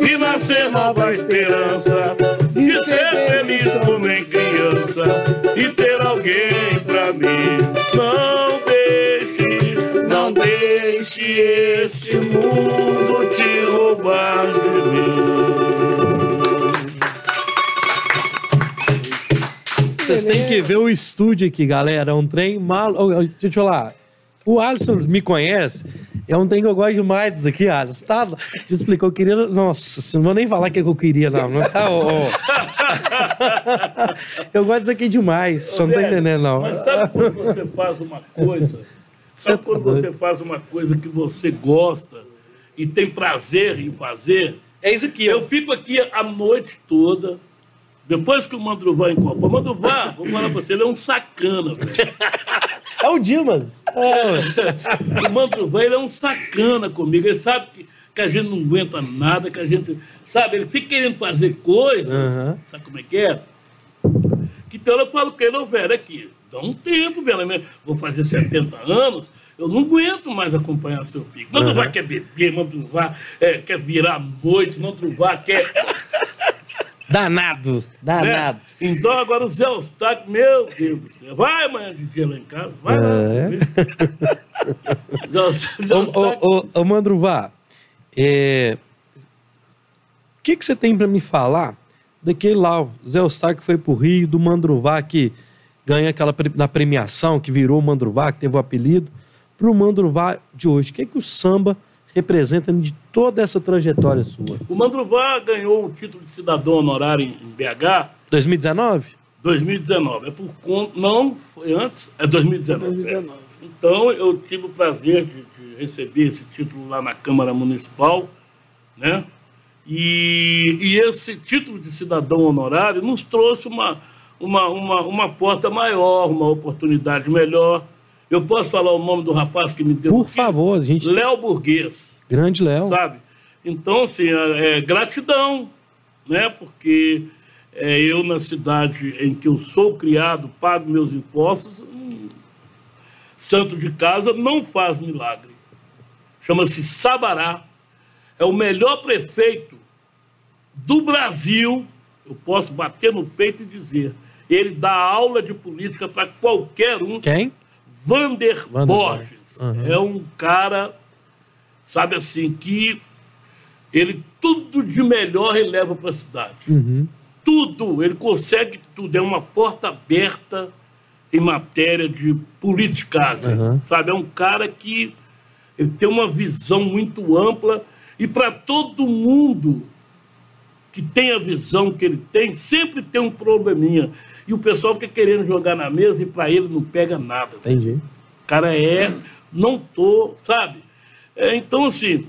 e nascer nova esperança de ser feliz como em criança e ter alguém pra mim. Não deixe, não deixe esse mundo te roubar de mim. Vocês têm que ver o estúdio aqui, galera. É um trem mal. Ô, ô, Deixa eu te falar. O Alisson me conhece. É um trem que eu gosto demais disso aqui, Alisson. Tá? Te explicou, eu queria. Nossa, não vou nem falar o que eu queria, não. não tá, ô, ô. Eu gosto disso aqui demais. Você não tá Velho, entendendo, não. Mas sabe quando você faz uma coisa? Sabe tá quando doido. você faz uma coisa que você gosta e tem prazer em fazer? É isso aqui, Eu fico aqui a noite toda. Depois que o Mandruvá. O Mandruvá, vou falar pra você, ele é um sacana, velho. É o Dimas. É, O Mandruvá, ele é um sacana comigo. Ele sabe que, que a gente não aguenta nada, que a gente. Sabe, ele fica querendo fazer coisas. Aham. Sabe como é que é? Que então eu falo que não, velho, aqui. Dá um tempo, velho. Vou fazer 70 anos. Eu não aguento mais acompanhar seu pico. Mandruvá Aham. quer beber, Mandruvá é, quer virar à noite, Mandruvá quer. Danado. né? Danado. Então agora o Zé Eustáquio, meu Deus do céu. Vai amanhã de dia lá em casa. Vai lá. É. Zé Eustáquio- Zé Ô, ô, ô, ô, Mandruvá, é... o que, que você tem pra me falar daquele lá, o Zé Eustáquio que foi pro Rio, do Mandruvá que ganha aquela pre- na premiação, que virou o Mandruvá, que teve o apelido, pro Mandruvá de hoje. O que, que o samba representa de toda essa trajetória sua? O Mandruvá ganhou o título de cidadão honorário em em BH 2019? 2019. É por conta. Não, foi antes? É 2019. 2019. é. Então eu tive o prazer de, de receber esse título lá na Câmara Municipal, né? E, e esse título de cidadão honorário nos trouxe uma, uma, uma, uma porta maior, uma oportunidade melhor. Eu posso falar o nome do rapaz que me deu Por favor, gente. Léo Burguês Grande Léo. sabe? Então, assim, é, é gratidão, né? Porque é, eu, na cidade em que eu sou criado, pago meus impostos, um santo de casa não faz milagre. Chama-se Sabará. É o melhor prefeito do Brasil. Eu posso bater no peito e dizer. Ele dá aula de política para qualquer um. Quem? Vander, Vander Borges. Uhum. É um cara, sabe assim, que ele tudo de melhor ele leva para a cidade. Uhum. Tudo, ele consegue tudo. É uma porta aberta em matéria de politicagem, Uhum. sabe? É um cara que ele tem uma visão muito ampla e para todo mundo que tem a visão que ele tem, sempre tem um probleminha. E o pessoal fica querendo jogar na mesa e para ele não pega nada. Entendi. O cara é, não tô, sabe? É, então, assim,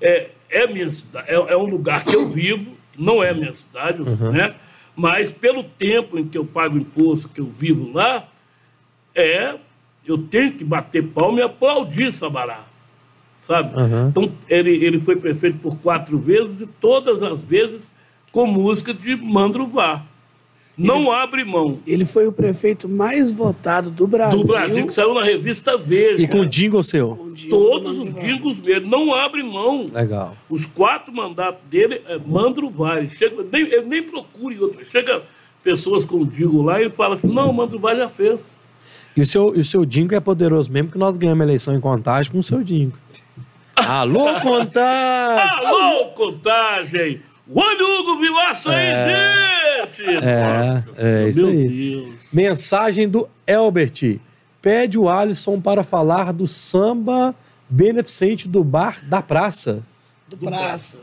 é, é minha cidade, é, é um lugar que eu vivo, não é minha cidade, né? Mas pelo tempo em que eu pago imposto, que eu vivo lá, é, eu tenho que bater palma e aplaudir Sabará, sabe? Uhum. Então, ele, ele foi prefeito por quatro vezes e todas as vezes com música de Mandruvá. Não abre mão. Ele foi o prefeito mais votado do Brasil. Do Brasil, que saiu na revista Verde. E com o jingle seu? com Todos os dingos dele, não abre mão. Legal. Os quatro mandatos dele é Mandruvá. Ele chega, nem, ele nem procure outro. Chega pessoas com o dingo lá e fala assim: não, Mandruvá já fez. E o seu, e o seu Dingo é poderoso mesmo, que nós ganhamos a eleição em contagem com o seu Dingo. Alô, contagem! Alô, contagem! Olha o Hugo Vilaça aí, gente! É, Nossa, é isso meu aí. Deus. Mensagem do Elbert. Pede o Alisson para falar do samba beneficente do bar da praça. Do Praça.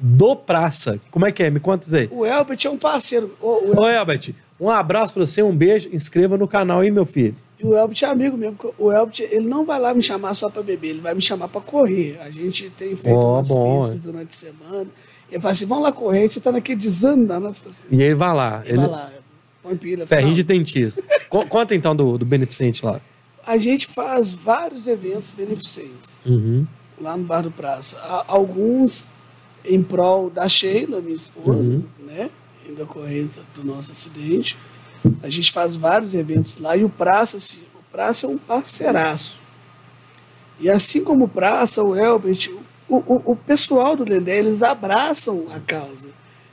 Do Praça. Como é que é? Me conta isso aí. O Elbert é um parceiro. O, o, Ô, Elbert, um abraço pra você, um beijo. Inscreva no canal aí, meu filho. E o Elbert é amigo mesmo. porque O Elbert, ele não vai lá me chamar só pra beber, ele vai me chamar pra correr. A gente tem feito Ó, umas bom, físicas durante a semana. Ele fala assim, vamos lá correr, você tá naquele desânimo da nossa assim, E ele vai lá. Ele Ele... vai lá, põe pilha. Ferrinho de dentista. Co- Conta então do, do beneficente lá. A gente faz vários eventos beneficentes Uhum. lá no Bar do Praça. Alguns em prol da Sheila, minha esposa, Uhum. né? Em decorrência do nosso acidente. A gente faz vários eventos lá e o Praça, assim, o Praça é um parceiraço. E assim como o Praça, o Elbert, o, o, o pessoal do Dedé, eles abraçam a causa.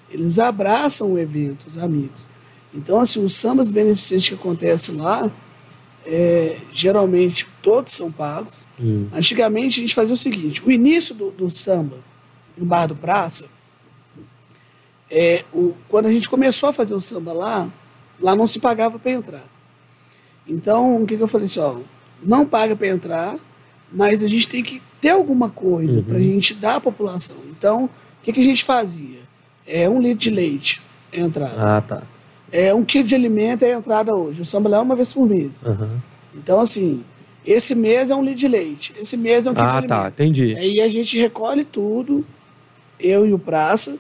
Eles abraçam o evento, os amigos. Então, assim, os sambas beneficentes que acontecem lá, é, geralmente todos são pagos. Hum. Antigamente a gente fazia o seguinte: o início do, do samba no Bar do Praça, é, o, quando a gente começou a fazer o samba lá, lá não se pagava para entrar. Então, o que, que eu falei assim: ó, não paga para entrar, mas a gente tem que ter alguma coisa Uhum. para a gente dar à população. Então, o que, que a gente fazia? É um litro de leite é a entrada. Ah, tá. É um quilo de alimento é a entrada hoje. O samba é uma vez por mês. Aham. Então, assim, esse mês é um litro de leite, esse mês é um quilo Ah, de tá. alimento. Entendi. Aí a gente recolhe tudo, eu e o Praça,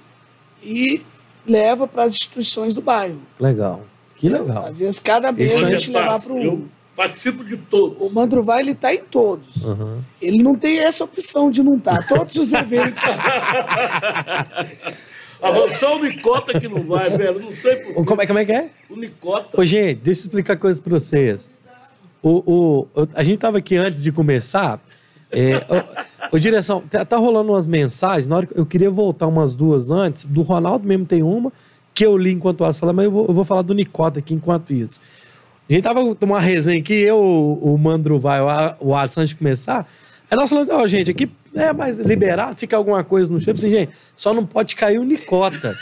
e leva para as instituições do bairro. Legal. Que legal. Às vezes, cada mês Isso a gente é levar para um. Participo de todos. O Mandruvai, ele está em todos. Aham. Ele não tem essa opção de não estar. Todos os eventos. Ah, só o Nicota que não vai, velho. Não sei por quê. Como é, como é que é? O Nicota. Ô, gente, deixa eu explicar coisa pra vocês. O, o, o- a gente tava aqui antes de começar. É, ô, ô, direção, tá, tá rolando umas mensagens. Na hora que eu queria voltar umas duas antes. Do Ronaldo mesmo tem uma que eu li enquanto o Alisson fala, mas eu vou, eu vou falar do Nicota aqui enquanto isso. A gente tava com uma resenha aqui, eu, o Mandro vai, o, Alisson, antes de começar. Aí nós falamos, ó, gente, aqui é mais liberado, se cair alguma coisa no chão, eu falei assim, gente, só não pode cair o Nicota.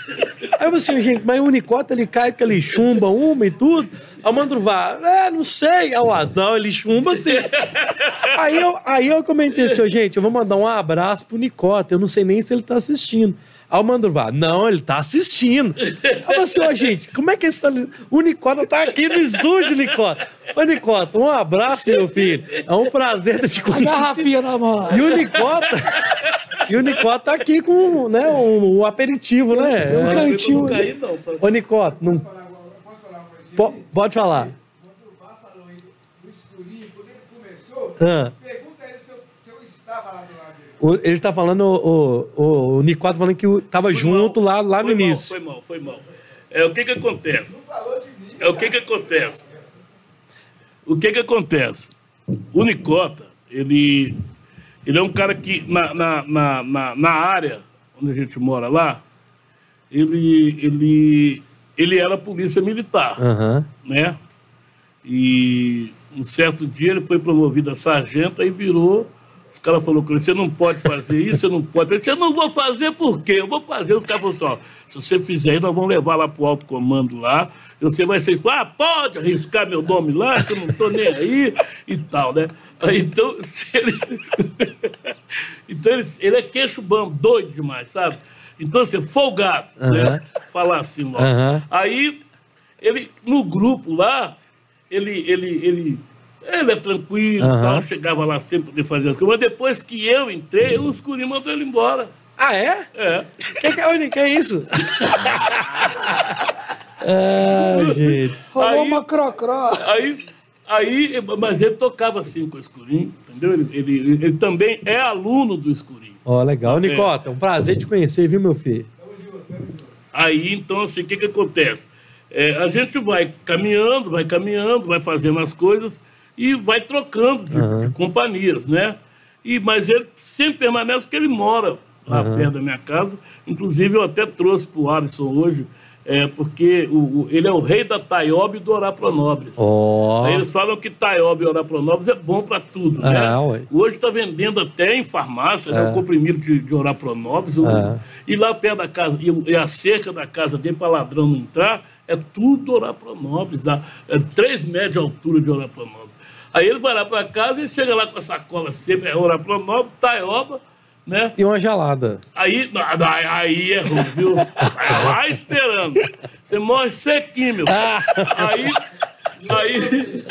Aí eu falei assim, gente, mas o Nicota ele cai porque ele chumba uma e tudo. Aí o Mandro vai, é, não sei. Aí o Alisson, não, ele chumba sim. aí, eu, aí eu comentei assim, gente, eu vou mandar um abraço pro Nicota, eu não sei nem se ele tá assistindo. Aí o Mandro vai, não, ele tá assistindo. Aí assim, ó, gente, como é que esse tá... O Nicota tá aqui no estúdio, Nicota. Ô, Nicota, um abraço, meu filho. É um prazer te conhecer. Garrafinha na mão. E o Nicota. e o Nicota tá aqui com né, um, um aperitivo, né? Tem um É. cantinho. Não caí, não. Ô, Nicota, não. po- pode falar. Quando o Vá falou aí no escurinho, quando ele começou, Ah. pergunta ele se eu, se eu estava lá. O- ele tá falando, o, o, o falando que tava Foi junto mal. lá, lá no mal, início. Foi mal, foi mal. É, o que que acontece? Não falou de mim. É o que que acontece? O que que acontece? O Nicota, ele, ele é um cara que, na, na, na, na, na área onde a gente mora lá, ele, ele, ele era polícia militar, Aham. né? E um certo dia ele foi promovido a sargento e virou. Os caras falaram com ele: você não pode fazer isso, você não pode. Disse: eu não vou fazer por quê? Eu vou fazer. Os caras falaram assim: se você fizer aí, nós vamos levar lá pro alto comando lá. E você vai ser. Ah, pode arriscar meu nome lá, que eu não tô nem aí e tal, né? Então, ele. então ele, ele é queixo bambo, doido demais, sabe? Então, assim, folgado, né? Falar assim logo. Aí, ele, no grupo lá, ele, ele, ele, ele é tranquilo, Aham. tal, chegava lá sempre para poder fazer as coisas. Mas depois que eu entrei, o escurinho mandou ele embora. Ah, é? É. Que que, é- que é isso? ah, gente. Rolou Aí- uma crocró. Aí, aí, mas ele tocava assim com o escurinho, entendeu? Ele, ele, ele também é aluno do escurinho. Ó, legal. Nicota, um prazer te conhecer, viu, meu filho? Aí, então, assim, o que, que acontece? É, a gente vai caminhando, vai caminhando, vai fazendo as coisas e vai trocando de, Aham. de companhias, né? E, mas ele sempre permanece porque ele mora lá Aham. perto da minha casa. Inclusive, eu até trouxe para o Alisson hoje, é, porque o, o- ele é o rei da Taioba e do Orapronobres. Ó. Aí eles falam que Taioba e Orapronobres é bom para tudo, né? É. Hoje está vendendo até em farmácia, né, É. o comprimido de, de Orapronobres. É. E lá perto da casa, e, e a cerca da casa dele para ladrão não entrar, é tudo Orapronobres, dá é 3 metros de altura de Orapronobres. Aí ele vai lá para casa e chega lá com a sacola sempre, é Orapronobres, Taioba, né? E uma gelada. Aí, aí, aí é ruim, viu? Vai lá esperando. Você morre sequinho, meu. Aí, aí,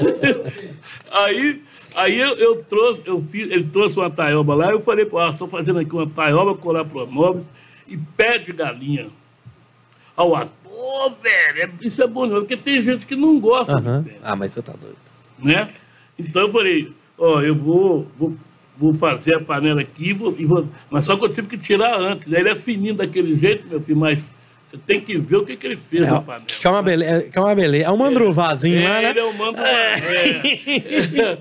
aí, aí eu, eu trouxe, eu fiz, ele trouxe uma taioba lá, eu falei, pô, estou fazendo aqui uma taioba com Orapronobres e pé de galinha. Ao ar, pô, velho, é- isso é bom, porque tem gente que não gosta pé Ah, mas você tá doido. né? Então eu falei, ó, eu vou, vou, vou fazer a panela aqui, vou, e vou, mas só que eu tive que tirar antes. né? Ele é fininho daquele jeito, meu filho, mas Você tem que ver o que, que ele fez É, na panela. que é uma beleza. Que é uma beleza. É um mandruvazinho lá, né? Ele é o mando é.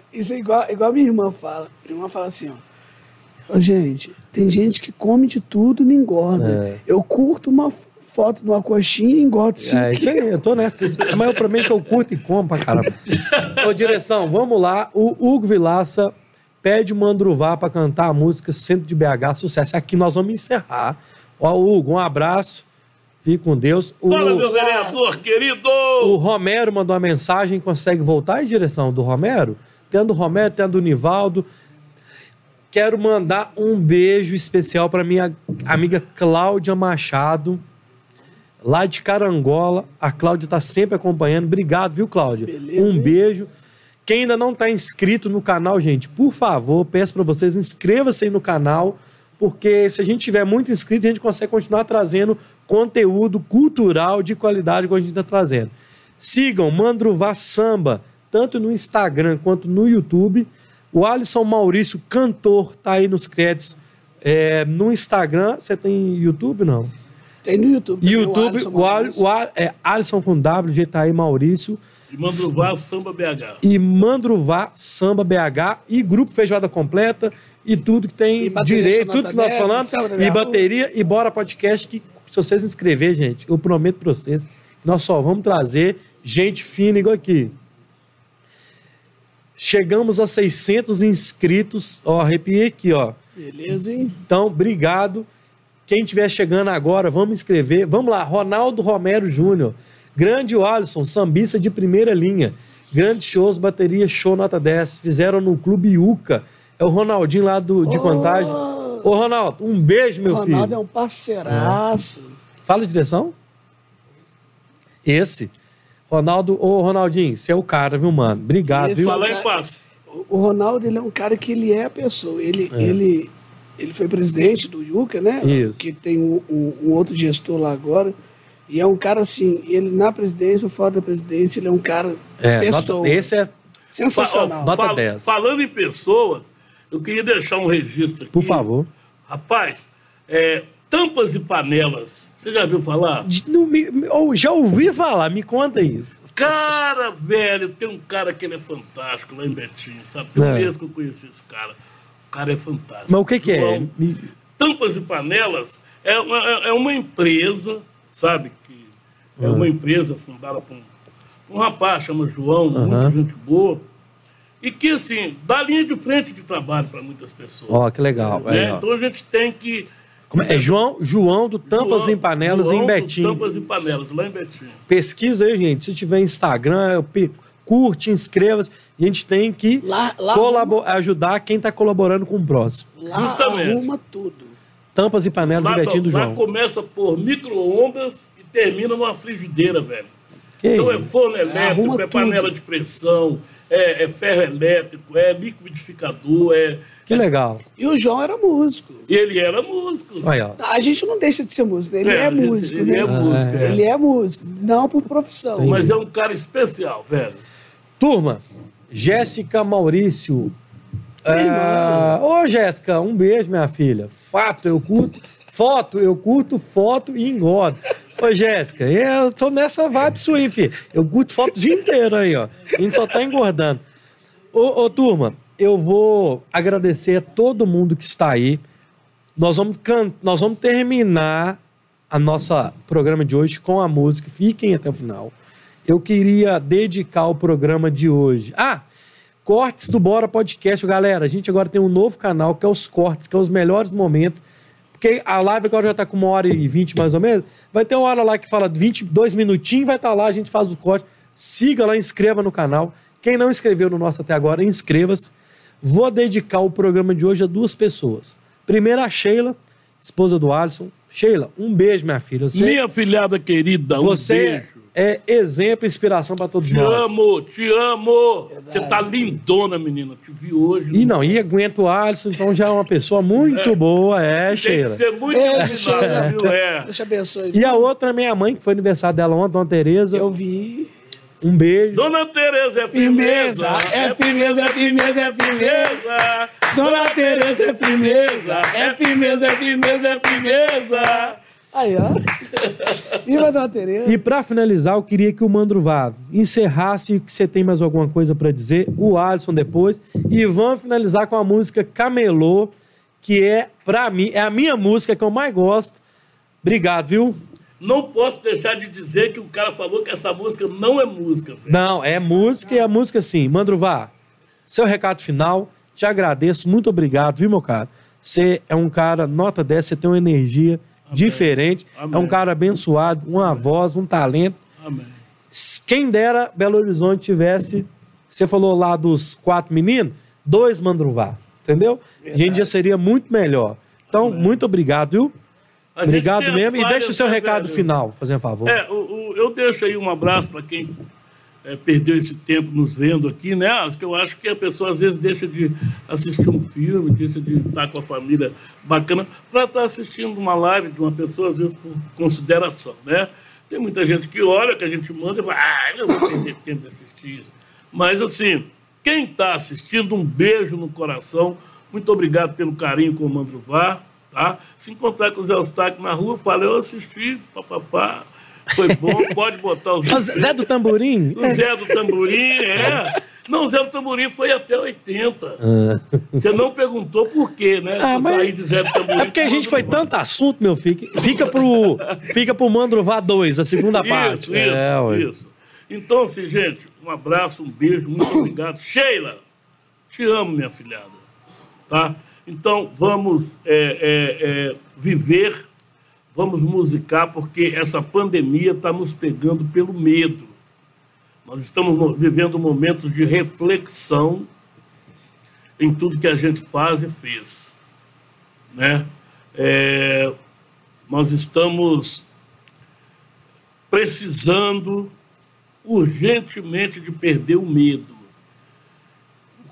Isso é igual, igual minha irmã fala. Minha irmã fala assim, ó. Gente, tem gente que come de tudo e não engorda. Eu curto uma foto de uma coxinha e engordo cinco É, isso aí, eu tô nessa. Mas eu, mim que eu curto e como pra caramba. Ô, direção, vamos lá. O Hugo Vilaça pede o Mandruvá pra cantar a música Centro de BH, sucesso. Aqui nós vamos encerrar. Ó, Hugo, um abraço. Fique com Deus. O, Fala, meu vereador querido! o Romero mandou uma mensagem, consegue voltar em direção do Romero? Tem a do Romero, tem a do Nivaldo. Quero mandar um beijo especial para minha amiga Cláudia Machado, lá de Carangola. A Cláudia está sempre acompanhando. Obrigado, viu, Cláudia? Beleza, um hein? beijo. Quem ainda não está inscrito no canal, gente, por favor, peço para vocês, inscreva-se aí no canal, porque se a gente tiver muito inscrito, a gente consegue continuar trazendo conteúdo cultural de qualidade que a gente está trazendo. Sigam Mandruvá Samba, tanto no Instagram quanto no YouTube. O Alisson Maurício, cantor, tá aí nos créditos. É, no Instagram, você tem YouTube, não? Tem no YouTube. YouTube, Alisson o, Al, Maurício. o Al- é, Alisson com W, Jetaí Maurício E Mandruvá Samba BH. e Mandruvá Samba BH e Grupo Feijoada Completa e tudo que tem direito, tudo que nós 10, falamos, e bateria e bora podcast que se vocês se inscrever, gente, eu prometo pra vocês, nós só vamos trazer gente fina igual aqui. Chegamos a 600 inscritos, ó, arrepiei aqui, ó. Beleza, hein? Então, obrigado. Quem estiver chegando agora, vamos inscrever. Vamos lá, Ronaldo Romero Júnior. Grande Alisson, sambista de primeira linha. Grandes shows, bateria, show nota 10. Fizeram no Clube Iuca. É o Ronaldinho lá do, de Contagem. Ô, Ronaldo, um beijo, O meu Ronaldo filho. é um parceiraço. Fala a direção. Esse. Ronaldo, ô Ronaldinho, você é o cara, viu, mano? Obrigado, Esse viu? Falar cara- em paz. O- O Ronaldo, ele é um cara que ele é a pessoa. Ele, É. ele, ele foi presidente do Yuca, né? Isso. Que tem um, um- um outro gestor lá agora. E é um cara assim, ele na presidência ou fora da presidência, ele é um cara É, pessoa. nota- esse é, sensacional. Nota 10. Falando em pessoas, eu queria deixar um registro aqui. por favor. Rapaz, é, tampas e panelas. Você já viu falar? De- não me- me- ou já ouvi falar, me conta isso. Cara, velho, tem um cara que ele é fantástico lá em Betim, sabe? Tem um É. mês que eu conheci esse cara. O cara é fantástico. Mas o que, que é? Tampas e Panelas é uma, é uma empresa, sabe? Que é uma empresa fundada por um, por um rapaz, chama João, Aham. muita gente boa. E que, assim, dá linha de frente de trabalho para muitas pessoas. Ó, que legal. né? Ó. Então a gente tem que. Como é? É João, João do Tampas João- em Panelas João em do Betim. Tampas e Panelas, lá em Betim. Pesquisa aí, gente. Se tiver Instagram, pe- curte, inscreva-se. A gente tem que Lá, lá, ajudar quem está colaborando com o próximo. lá Justamente. arruma tudo. Tampas e Panelas Lá, em Betim do lá João. começa por micro-ondas e termina numa frigideira, velho. Que Então é forno elétrico, arruma é panela tudo. de pressão, é, é ferro elétrico, é liquidificador, é... Que legal. E o João era músico. E ele era músico. Aí, ó. A gente não deixa de ser músico, ele é, gente- músico, Ele né? é músico, é. Ele é músico, não por profissão. Mas é um cara especial, velho. Turma, Jéssica Maurício. Ô, Jéssica, um beijo, minha filha. Fato, eu curto. Foto, eu curto foto e engordo. Ô, Jéssica, eu sou nessa vibe sua aí, filho. Eu curto foto o dia inteiro aí, ó. A gente só tá engordando. Ô, ô, turma, eu vou agradecer a todo mundo que está aí. Nós vamos, can... Nós vamos terminar a nossa programa de hoje com a música. Fiquem até o final. Eu queria dedicar o programa de hoje. Ah, cortes do Bora Podcast, galera. A gente agora tem um novo canal que é os cortes, que é os melhores momentos. Porque a live agora já está com uma hora e vinte mais ou menos. Vai ter uma hora lá que fala 22 minutinhos, vai estar lá, a gente faz o corte. Siga lá, inscreva no canal. Quem não inscreveu no nosso até agora, inscreva-se. Vou dedicar o programa de hoje a duas pessoas. Primeiro a Sheila, esposa do Alisson. Sheila, um beijo, minha filha. Você, Minha filhada querida, um você beijo. é exemplo e inspiração para todos Te nós. amo, te amo. Você tá lindona, menina. Te vi hoje. E não, e aguenta o Alisson, então já é uma pessoa muito boa, é, Tem Sheila. que ser muito É, Sheila. viu? É. Deixa eu abençoe. E a outra é minha mãe, que foi aniversário dela ontem, Dona Tereza. Eu vi. Um beijo. Dona Tereza é firmeza, é firmeza, é firmeza, é firmeza. Dona Tereza é firmeza, é firmeza, é firmeza, é firmeza. Aí, ó. Viva Dona Tereza. E pra finalizar, eu queria que o Mandruvá encerrasse que você tem mais alguma coisa pra dizer, o Alisson depois, e vamos finalizar com a música Camelô, que é, pra mim, é a minha música que eu mais gosto. Obrigado, viu? Não posso deixar de dizer que o cara falou que essa música não é música. velho. Não, é música e a música sim. Mandruvá, seu recado final, te agradeço, muito obrigado, viu, meu cara? Você é um cara, nota 10, você tem uma energia diferente, é um Amém. cara abençoado, uma voz, um talento. Amém. Quem dera Belo Horizonte tivesse, você falou lá dos quatro meninos, dois Mandruvá, entendeu? A gente já seria muito melhor. Então, muito obrigado, viu? A Obrigado mesmo. E deixa o seu né, recado velho? final, fazendo favor. É, o- o- eu deixo aí um abraço para quem é, perdeu esse tempo nos vendo aqui, né? Que eu acho que a pessoa às vezes deixa de assistir um filme, deixa de estar com a família bacana, para estar assistindo uma live de uma pessoa, às vezes por consideração, né? Tem muita gente que olha, que a gente manda e fala, ah, eu não vou perder tempo de assistir isso. Mas, assim, quem está assistindo, um beijo no coração. Muito obrigado pelo carinho com o Mandruvar, tá? Se encontrar com o Zé Eustáquio na rua, fala, eu assisti, papapá, foi bom, pode botar os... Ô, Zé do Tamborim? O Zé do Tamborim, é. Não, o Zé do Tamborim foi até 80. Você não perguntou por quê, né? Ah, mas- saí de Zé do Tamborim. É porque a gente foi Mandruvar. tanto assunto, meu filho. Fica pro, fica pro Mandruvá 2, a segunda parte. Isso, isso, É, ué. isso. Então, assim, gente, um abraço, um beijo, muito obrigado. Sheila, te amo, minha filhada. Tá? Então, vamos é, é, é, viver, vamos musicar, porque essa pandemia está nos pegando pelo medo. Nós estamos mo- vivendo momentos de reflexão em tudo que a gente faz e fez. Né? É, nós estamos precisando urgentemente de perder o medo.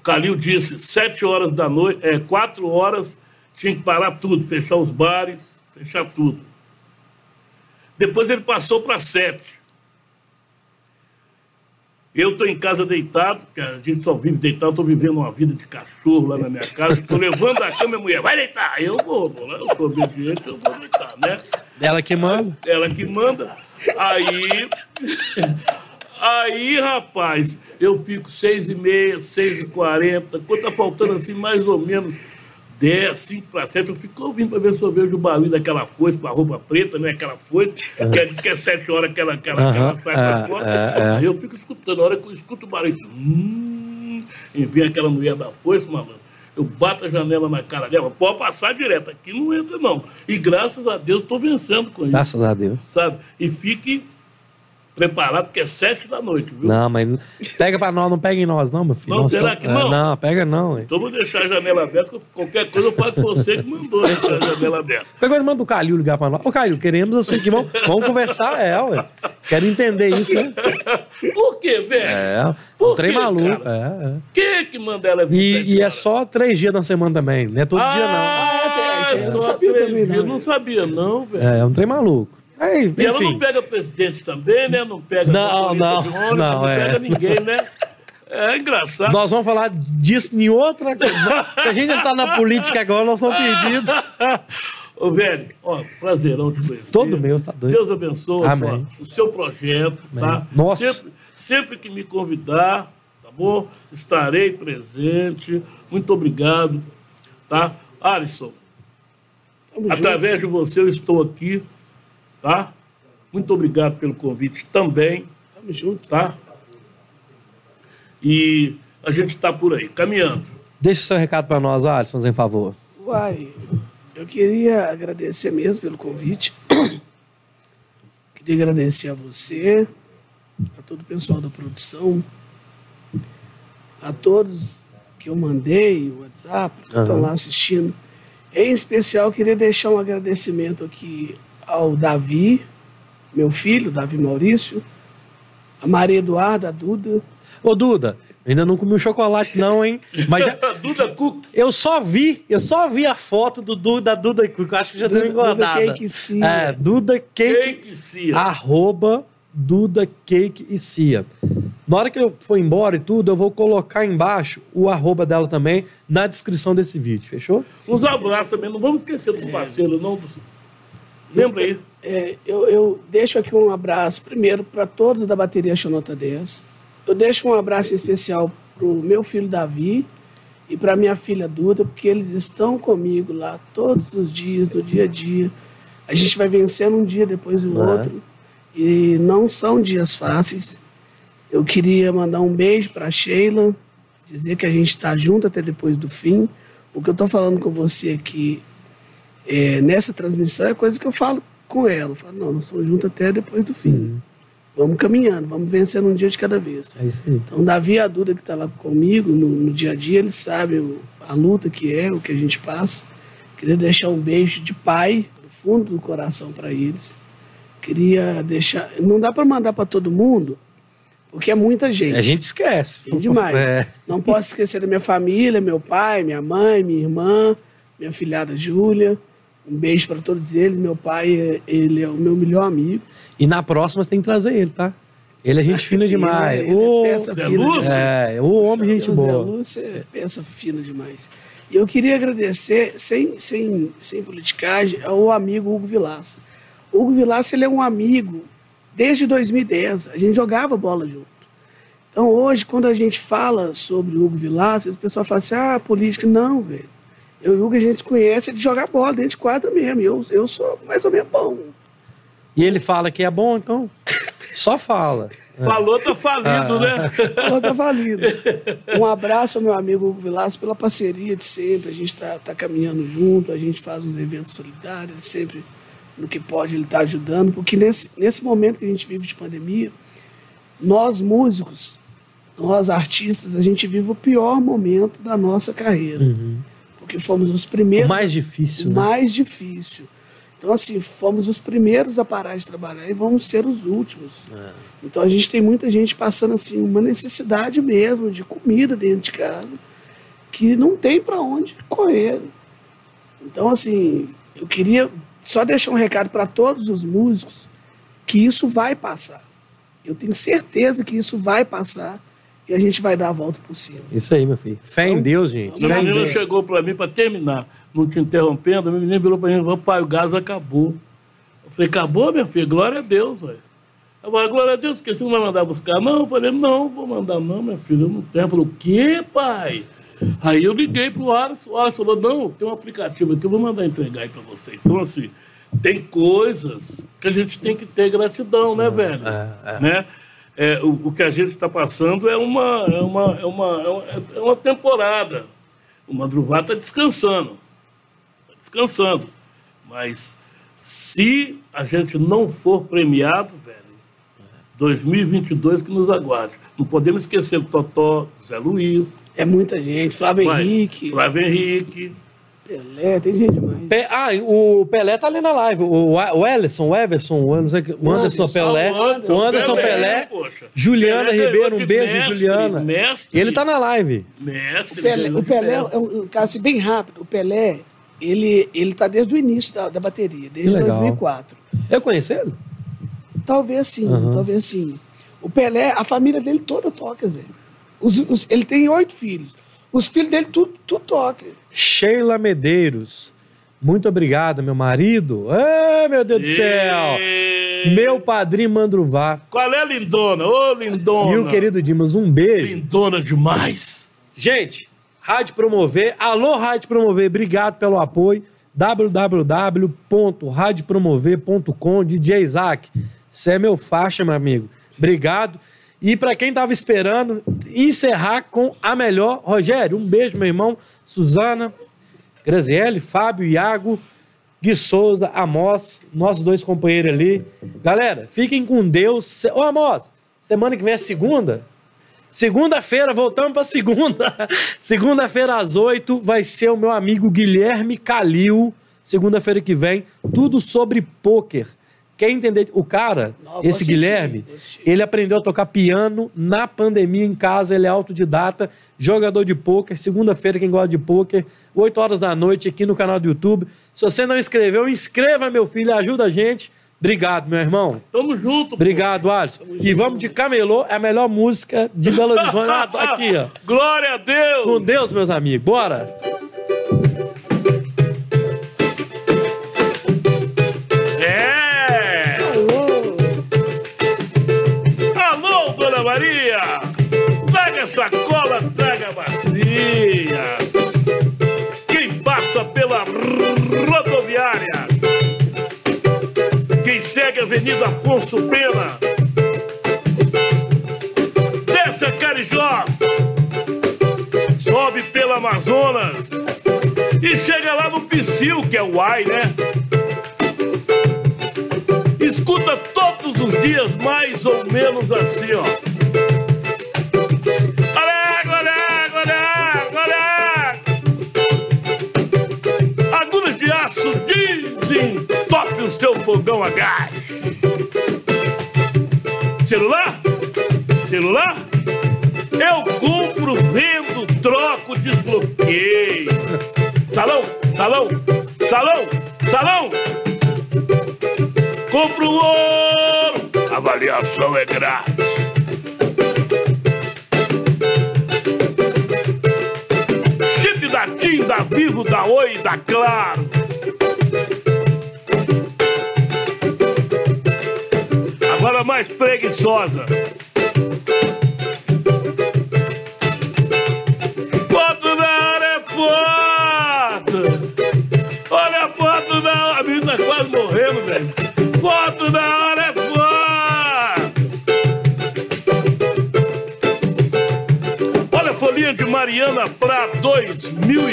O Calil disse sete horas da noite, é, quatro horas, tinha que parar tudo, fechar os bares, fechar tudo. Depois ele passou para sete. Eu estou em casa deitado, porque a gente só vive deitado, estou vivendo uma vida de cachorro lá na minha casa, estou levando a cama e a mulher, vai deitar. Eu vou, vou lá, eu sou obediente, eu vou deitar, né? Ela que manda. ela que manda. Aí, aí, rapaz, eu fico seis e meia, seis e quarenta, quando tá faltando assim, mais ou menos dez, cinco para sete, eu fico ouvindo para ver se eu vejo o barulho daquela foice com a roupa preta, né? Aquela foice, que diz que é sete horas que ela, que ela, que ela sai pra é, fora. é, é. Aí eu fico escutando, a hora que eu escuto o barulho, hum, e vem aquela mulher da foice, malandro. Eu bato a janela na cara dela, pode passar direto, aqui não entra não. E graças a Deus estou vencendo com isso Graças a Deus. sabe? E fique preparado, porque é sete da noite, viu? Não, mas pega pra nós, não pega em nós, não, meu filho. Não, Nós será que não? É, não, pega não. ué. Então vou deixar a janela aberta, qualquer coisa eu falo que você que mandou deixar a janela aberta. Qualquer coisa, manda o Calil ligar pra nós. Ô, Calil, queremos assim que vamos, vamos conversar, é, ué. Quero entender isso, né? Por quê, velho? É, Por um trem quê, maluco. cara? É, é. Quem é que manda ela vir E, e é só três dias na semana também, não é todo dia, não. Ah, Ah, isso aí eu não só sabia três também, não. dias. Não sabia, não, velho. É, é um trem maluco. Aí, E ela não pega presidente também, né? Não pega Não, não, de ônibus, não, não é. pega ninguém, né? É engraçado. Nós vamos falar disso em outra coisa. Se a gente entrar na política agora, nós estamos perdidos. Ô, velho, ó, prazerão te conhecer. Todo meu, tá doido. Deus abençoe Amém. o seu projeto, tá? Amém. Nossa. Sempre, sempre que me convidar, tá bom? Estarei presente. Muito obrigado, tá? Alisson, Tamo junto. através de você eu estou aqui, tá? Muito obrigado pelo convite também, Tamo junto. tá? E a gente está por aí, caminhando. Deixa o seu recado pra nós, Alisson, fazendo favor. Uai, eu queria agradecer mesmo pelo convite. Queria agradecer a você, a todo o pessoal da produção, a todos que eu mandei o WhatsApp, que estão Aham. lá assistindo. Em especial, eu queria deixar um agradecimento aqui ao Davi, meu filho, Davi Maurício, a Maria Eduarda, a Duda, Ô, Duda, ainda não comi o chocolate, não, hein? Mas já- Duda Cook, eu só vi, eu só vi a foto do Duda, da Duda Cook. Eu acho que já deu engordada. Duda Cake Cia. É, Duda Cake, Kate Cia. arroba Duda Cake e Cia. Na hora que eu for embora e tudo, eu vou colocar embaixo o arroba dela também na descrição desse vídeo, fechou? Uns abraços também, não vamos esquecer dos parceiros, não. Dos... Lembra aí. É, eu, eu deixo aqui um abraço, primeiro, para todos da bateria Xonota 10. Eu deixo um abraço especial para o meu filho Davi e para minha filha Duda, porque eles estão comigo lá todos os dias, no dia a dia. A gente vai vencendo um dia depois do É. outro. E não são dias fáceis. Eu queria mandar um beijo para Sheila, dizer que a gente está junto até depois do fim. O que eu estou falando com você aqui é, nessa transmissão é coisa que eu falo com ela. Eu falo, não, nós estamos juntos até depois do fim. Vamos caminhando, vamos vencendo um dia de cada vez. É isso aí. Então, Davi e a Duda que está lá comigo no, no dia a dia, eles sabem o- a luta que é, o que a gente passa. Queria deixar um beijo de pai, do fundo do coração para eles. Queria deixar. Não dá para mandar para todo mundo, porque é muita gente. A gente esquece. É demais. É. Não posso esquecer da minha família, meu pai, minha mãe, minha irmã, minha filhada Júlia. Um beijo para todos eles. Meu pai, ele é o meu melhor amigo. E na próxima você tem que trazer ele, tá? Ele é gente fina demais. Ele é- ele é peça Zé fina Lúcio? demais. é, o homem gente Zé boa. Lúcio é peça fina demais. E eu queria agradecer, sem, sem, sem politicagem, ao amigo Hugo Vilaça. O Hugo Vilaça ele é um amigo desde 2010. A gente jogava bola junto. Então hoje, quando a gente fala sobre o Hugo Vilaça, o pessoal fala assim, ah, política. Não, velho. Eu e o Hugo a gente se conhece de jogar bola dentro de quadra mesmo. Eu, eu sou mais ou menos bom. E ele fala que é bom, então só fala. Falou, tá falido, né? Ela tá valida. Um abraço ao meu amigo Hugo Vilaço pela parceria de sempre. A gente está tá caminhando junto, a gente faz uns eventos solidários, ele sempre, no que pode, ele está ajudando. Porque nesse, nesse momento que a gente vive de pandemia, nós músicos, nós artistas, a gente vive o pior momento da nossa carreira. Porque fomos os O primeiros mais difícil, né? mais difícil. Então, assim, fomos os primeiros a parar de trabalhar e vamos ser os últimos. Então, a gente tem muita gente passando, assim, uma necessidade mesmo de comida dentro de casa que não tem para onde correr. Então, assim, eu queria só deixar um recado para todos os músicos que isso vai passar. Eu tenho certeza que isso vai passar e a gente vai dar a volta por cima. Isso aí, meu filho. Fé em Deus, gente. A menina chegou pra mim pra terminar, não te interrompendo, a menina virou pra mim, papai, o gás acabou. Eu falei, acabou, minha filha? Glória a Deus, velho. Ela falou, glória a Deus, porque você não vai mandar buscar? Não, eu falei, não, vou mandar não, minha filha, eu não tenho. Ela falou, o quê, pai? Aí eu liguei pro Alisson, o Alisson falou, não, tem um aplicativo aqui, eu vou mandar entregar aí pra você. Então, assim, tem coisas que a gente tem que ter gratidão, né, velho? Né? É, o, o que a gente está passando é uma, é uma, é uma, é uma, é uma temporada. O Madruvá está descansando. Está descansando. Mas se a gente não for premiado, velho, 2022 que nos aguarde. Não podemos esquecer do Totó, do Zé Luiz, É muita gente. Flávio Henrique, Flávio Henrique. Pelé, tem gente demais. Pe- Ah, o Pelé tá ali na live. O, o Ellison, o Everson, o, não sei o que- o Anderson Anderson, Pelé. Anderson, O Anderson Pelé. poxa. Juliana Pelé Ribeiro, ganhou um beijo, mestre, Juliana. Mestre, Ele tá na live. Mestre, O Pelé, o Pelé é um, um caso assim, bem rápido. O Pelé, ele, ele tá desde o início da, da bateria, desde Que legal. 2004. Eu conheci ele? Talvez sim, Aham. talvez sim. O Pelé, a família dele toda toca, Zé. Os, os- ele tem oito filhos. Os filhos dele tudo, tudo toca. Sheila Medeiros. Muito obrigado, meu marido. Ai, meu Deus do céu. Meu padrinho Mandruvá. Qual é, lindona? Ô, lindona. E o querido Dimas, um beijo. Lindona demais. Gente, Rádio Promover, alô Rádio Promover, obrigado pelo apoio. www.radiopromover.com, DJ Isaac, você é meu faixa, meu amigo. Obrigado. E para quem tava esperando, encerrar com a melhor, Rogério, um beijo, meu irmão, Suzana, Graziele, Fábio, Iago, Gui Souza, Amós, nossos dois companheiros ali. Galera, fiquem com Deus. Ô, Amós, semana que vem é segunda? Segunda-feira, voltamos para segunda. Segunda-feira às oito vai ser o meu amigo Guilherme Calil. Segunda-feira que vem, tudo sobre pôquer. Quer entender? O cara, Não, esse assistir, Guilherme, assistir. ele aprendeu a tocar piano na pandemia em casa, ele é autodidata, jogador de pôquer. Segunda-feira, quem gosta de pôquer, 8 horas da noite aqui no canal do YouTube. Se você não inscreveu, inscreva, meu filho, ajuda a gente. Obrigado, meu irmão. Tamo junto. pô. Obrigado, Alisson. E vamos de Camelô, é a melhor música de Belo Horizonte. Aqui, ó. Glória a Deus. Com Deus, meus amigos. Bora! Quem passa pela rodoviária, quem segue a Avenida Afonso Pena, desce a Carijós, sobe pela Amazonas. E chega lá no Psyu, que é o Ai, né? Escuta todos os dias mais ou menos assim, ó. O seu fogão a gás. Celular? Celular? Eu compro, vendo, troco, desbloqueio. Salão, salão, salão, salão. Compro ouro. Avaliação é grátis. Chip da TIM, da Vivo, da Oi, da Claro. Preguiçosa. Foto na hora é foto. Olha a foto na hora. A menina quase morrendo, velho. Foto na hora é foto. Olha a folhinha de Mariana pra 2022.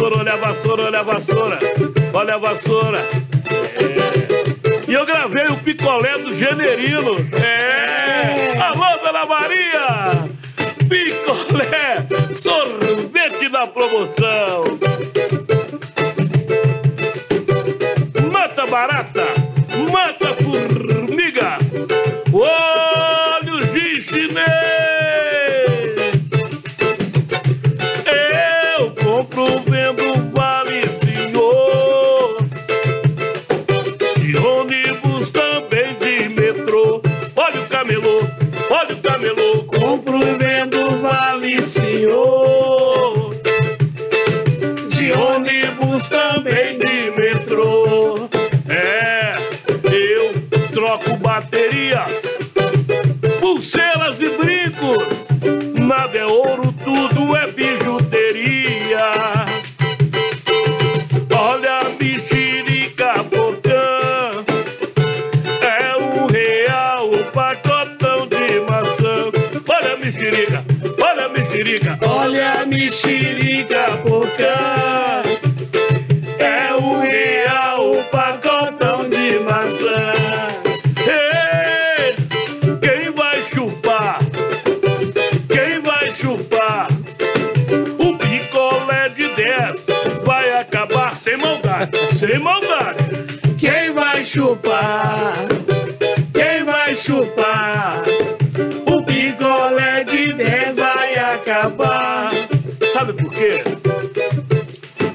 Vassoura, olha a vassoura, olha a vassoura, olha a vassoura.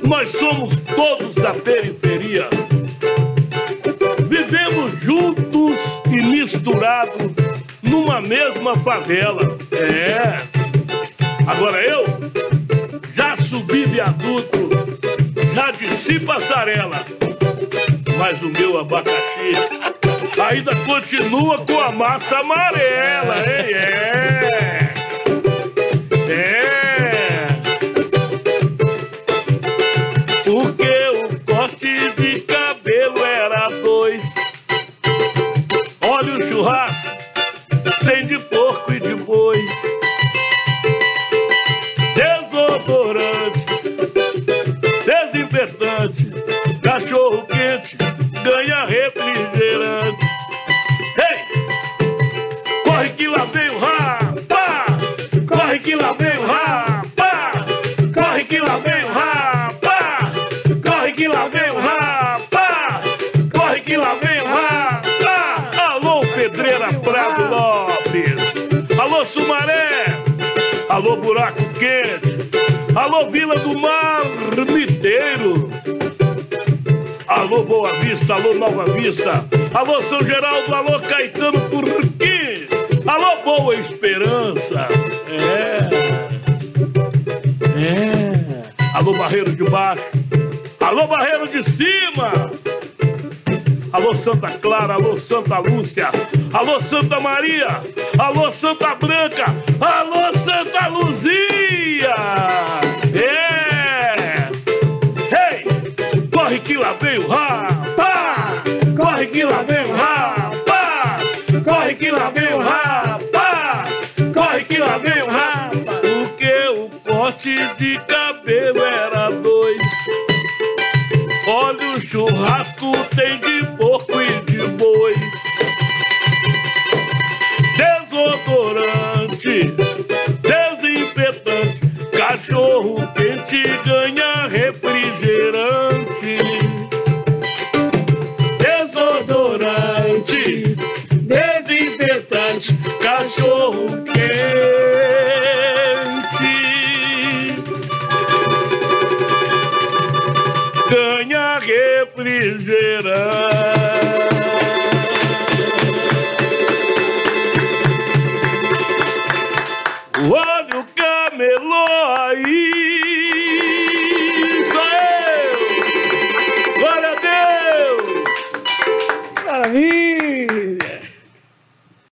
Nós somos todos da periferia. Vivemos juntos e misturados numa mesma favela. É. Agora eu já subi viaduto, já desci passarela. Mas o meu abacaxi ainda continua com a massa amarela? É. É. Alô, Vila do Mar Miteiro! Alô, Boa Vista, alô, Nova Vista, alô, São Geraldo, alô, Caetano Turquim, alô, Boa Esperança, é, é, alô, Barreiro de Baixo, alô, Barreiro de Cima, alô, Santa Clara, alô, Santa Lúcia, alô, Santa Maria, alô, Santa Branca, alô, Santa Luzia, que lá vem o rapa! Corre que lá vem o rapa! Corre que lá vem o rapa! Corre que lá vem o rapa! Porque o corte de cabelo era dois. Olha o churrasco tem de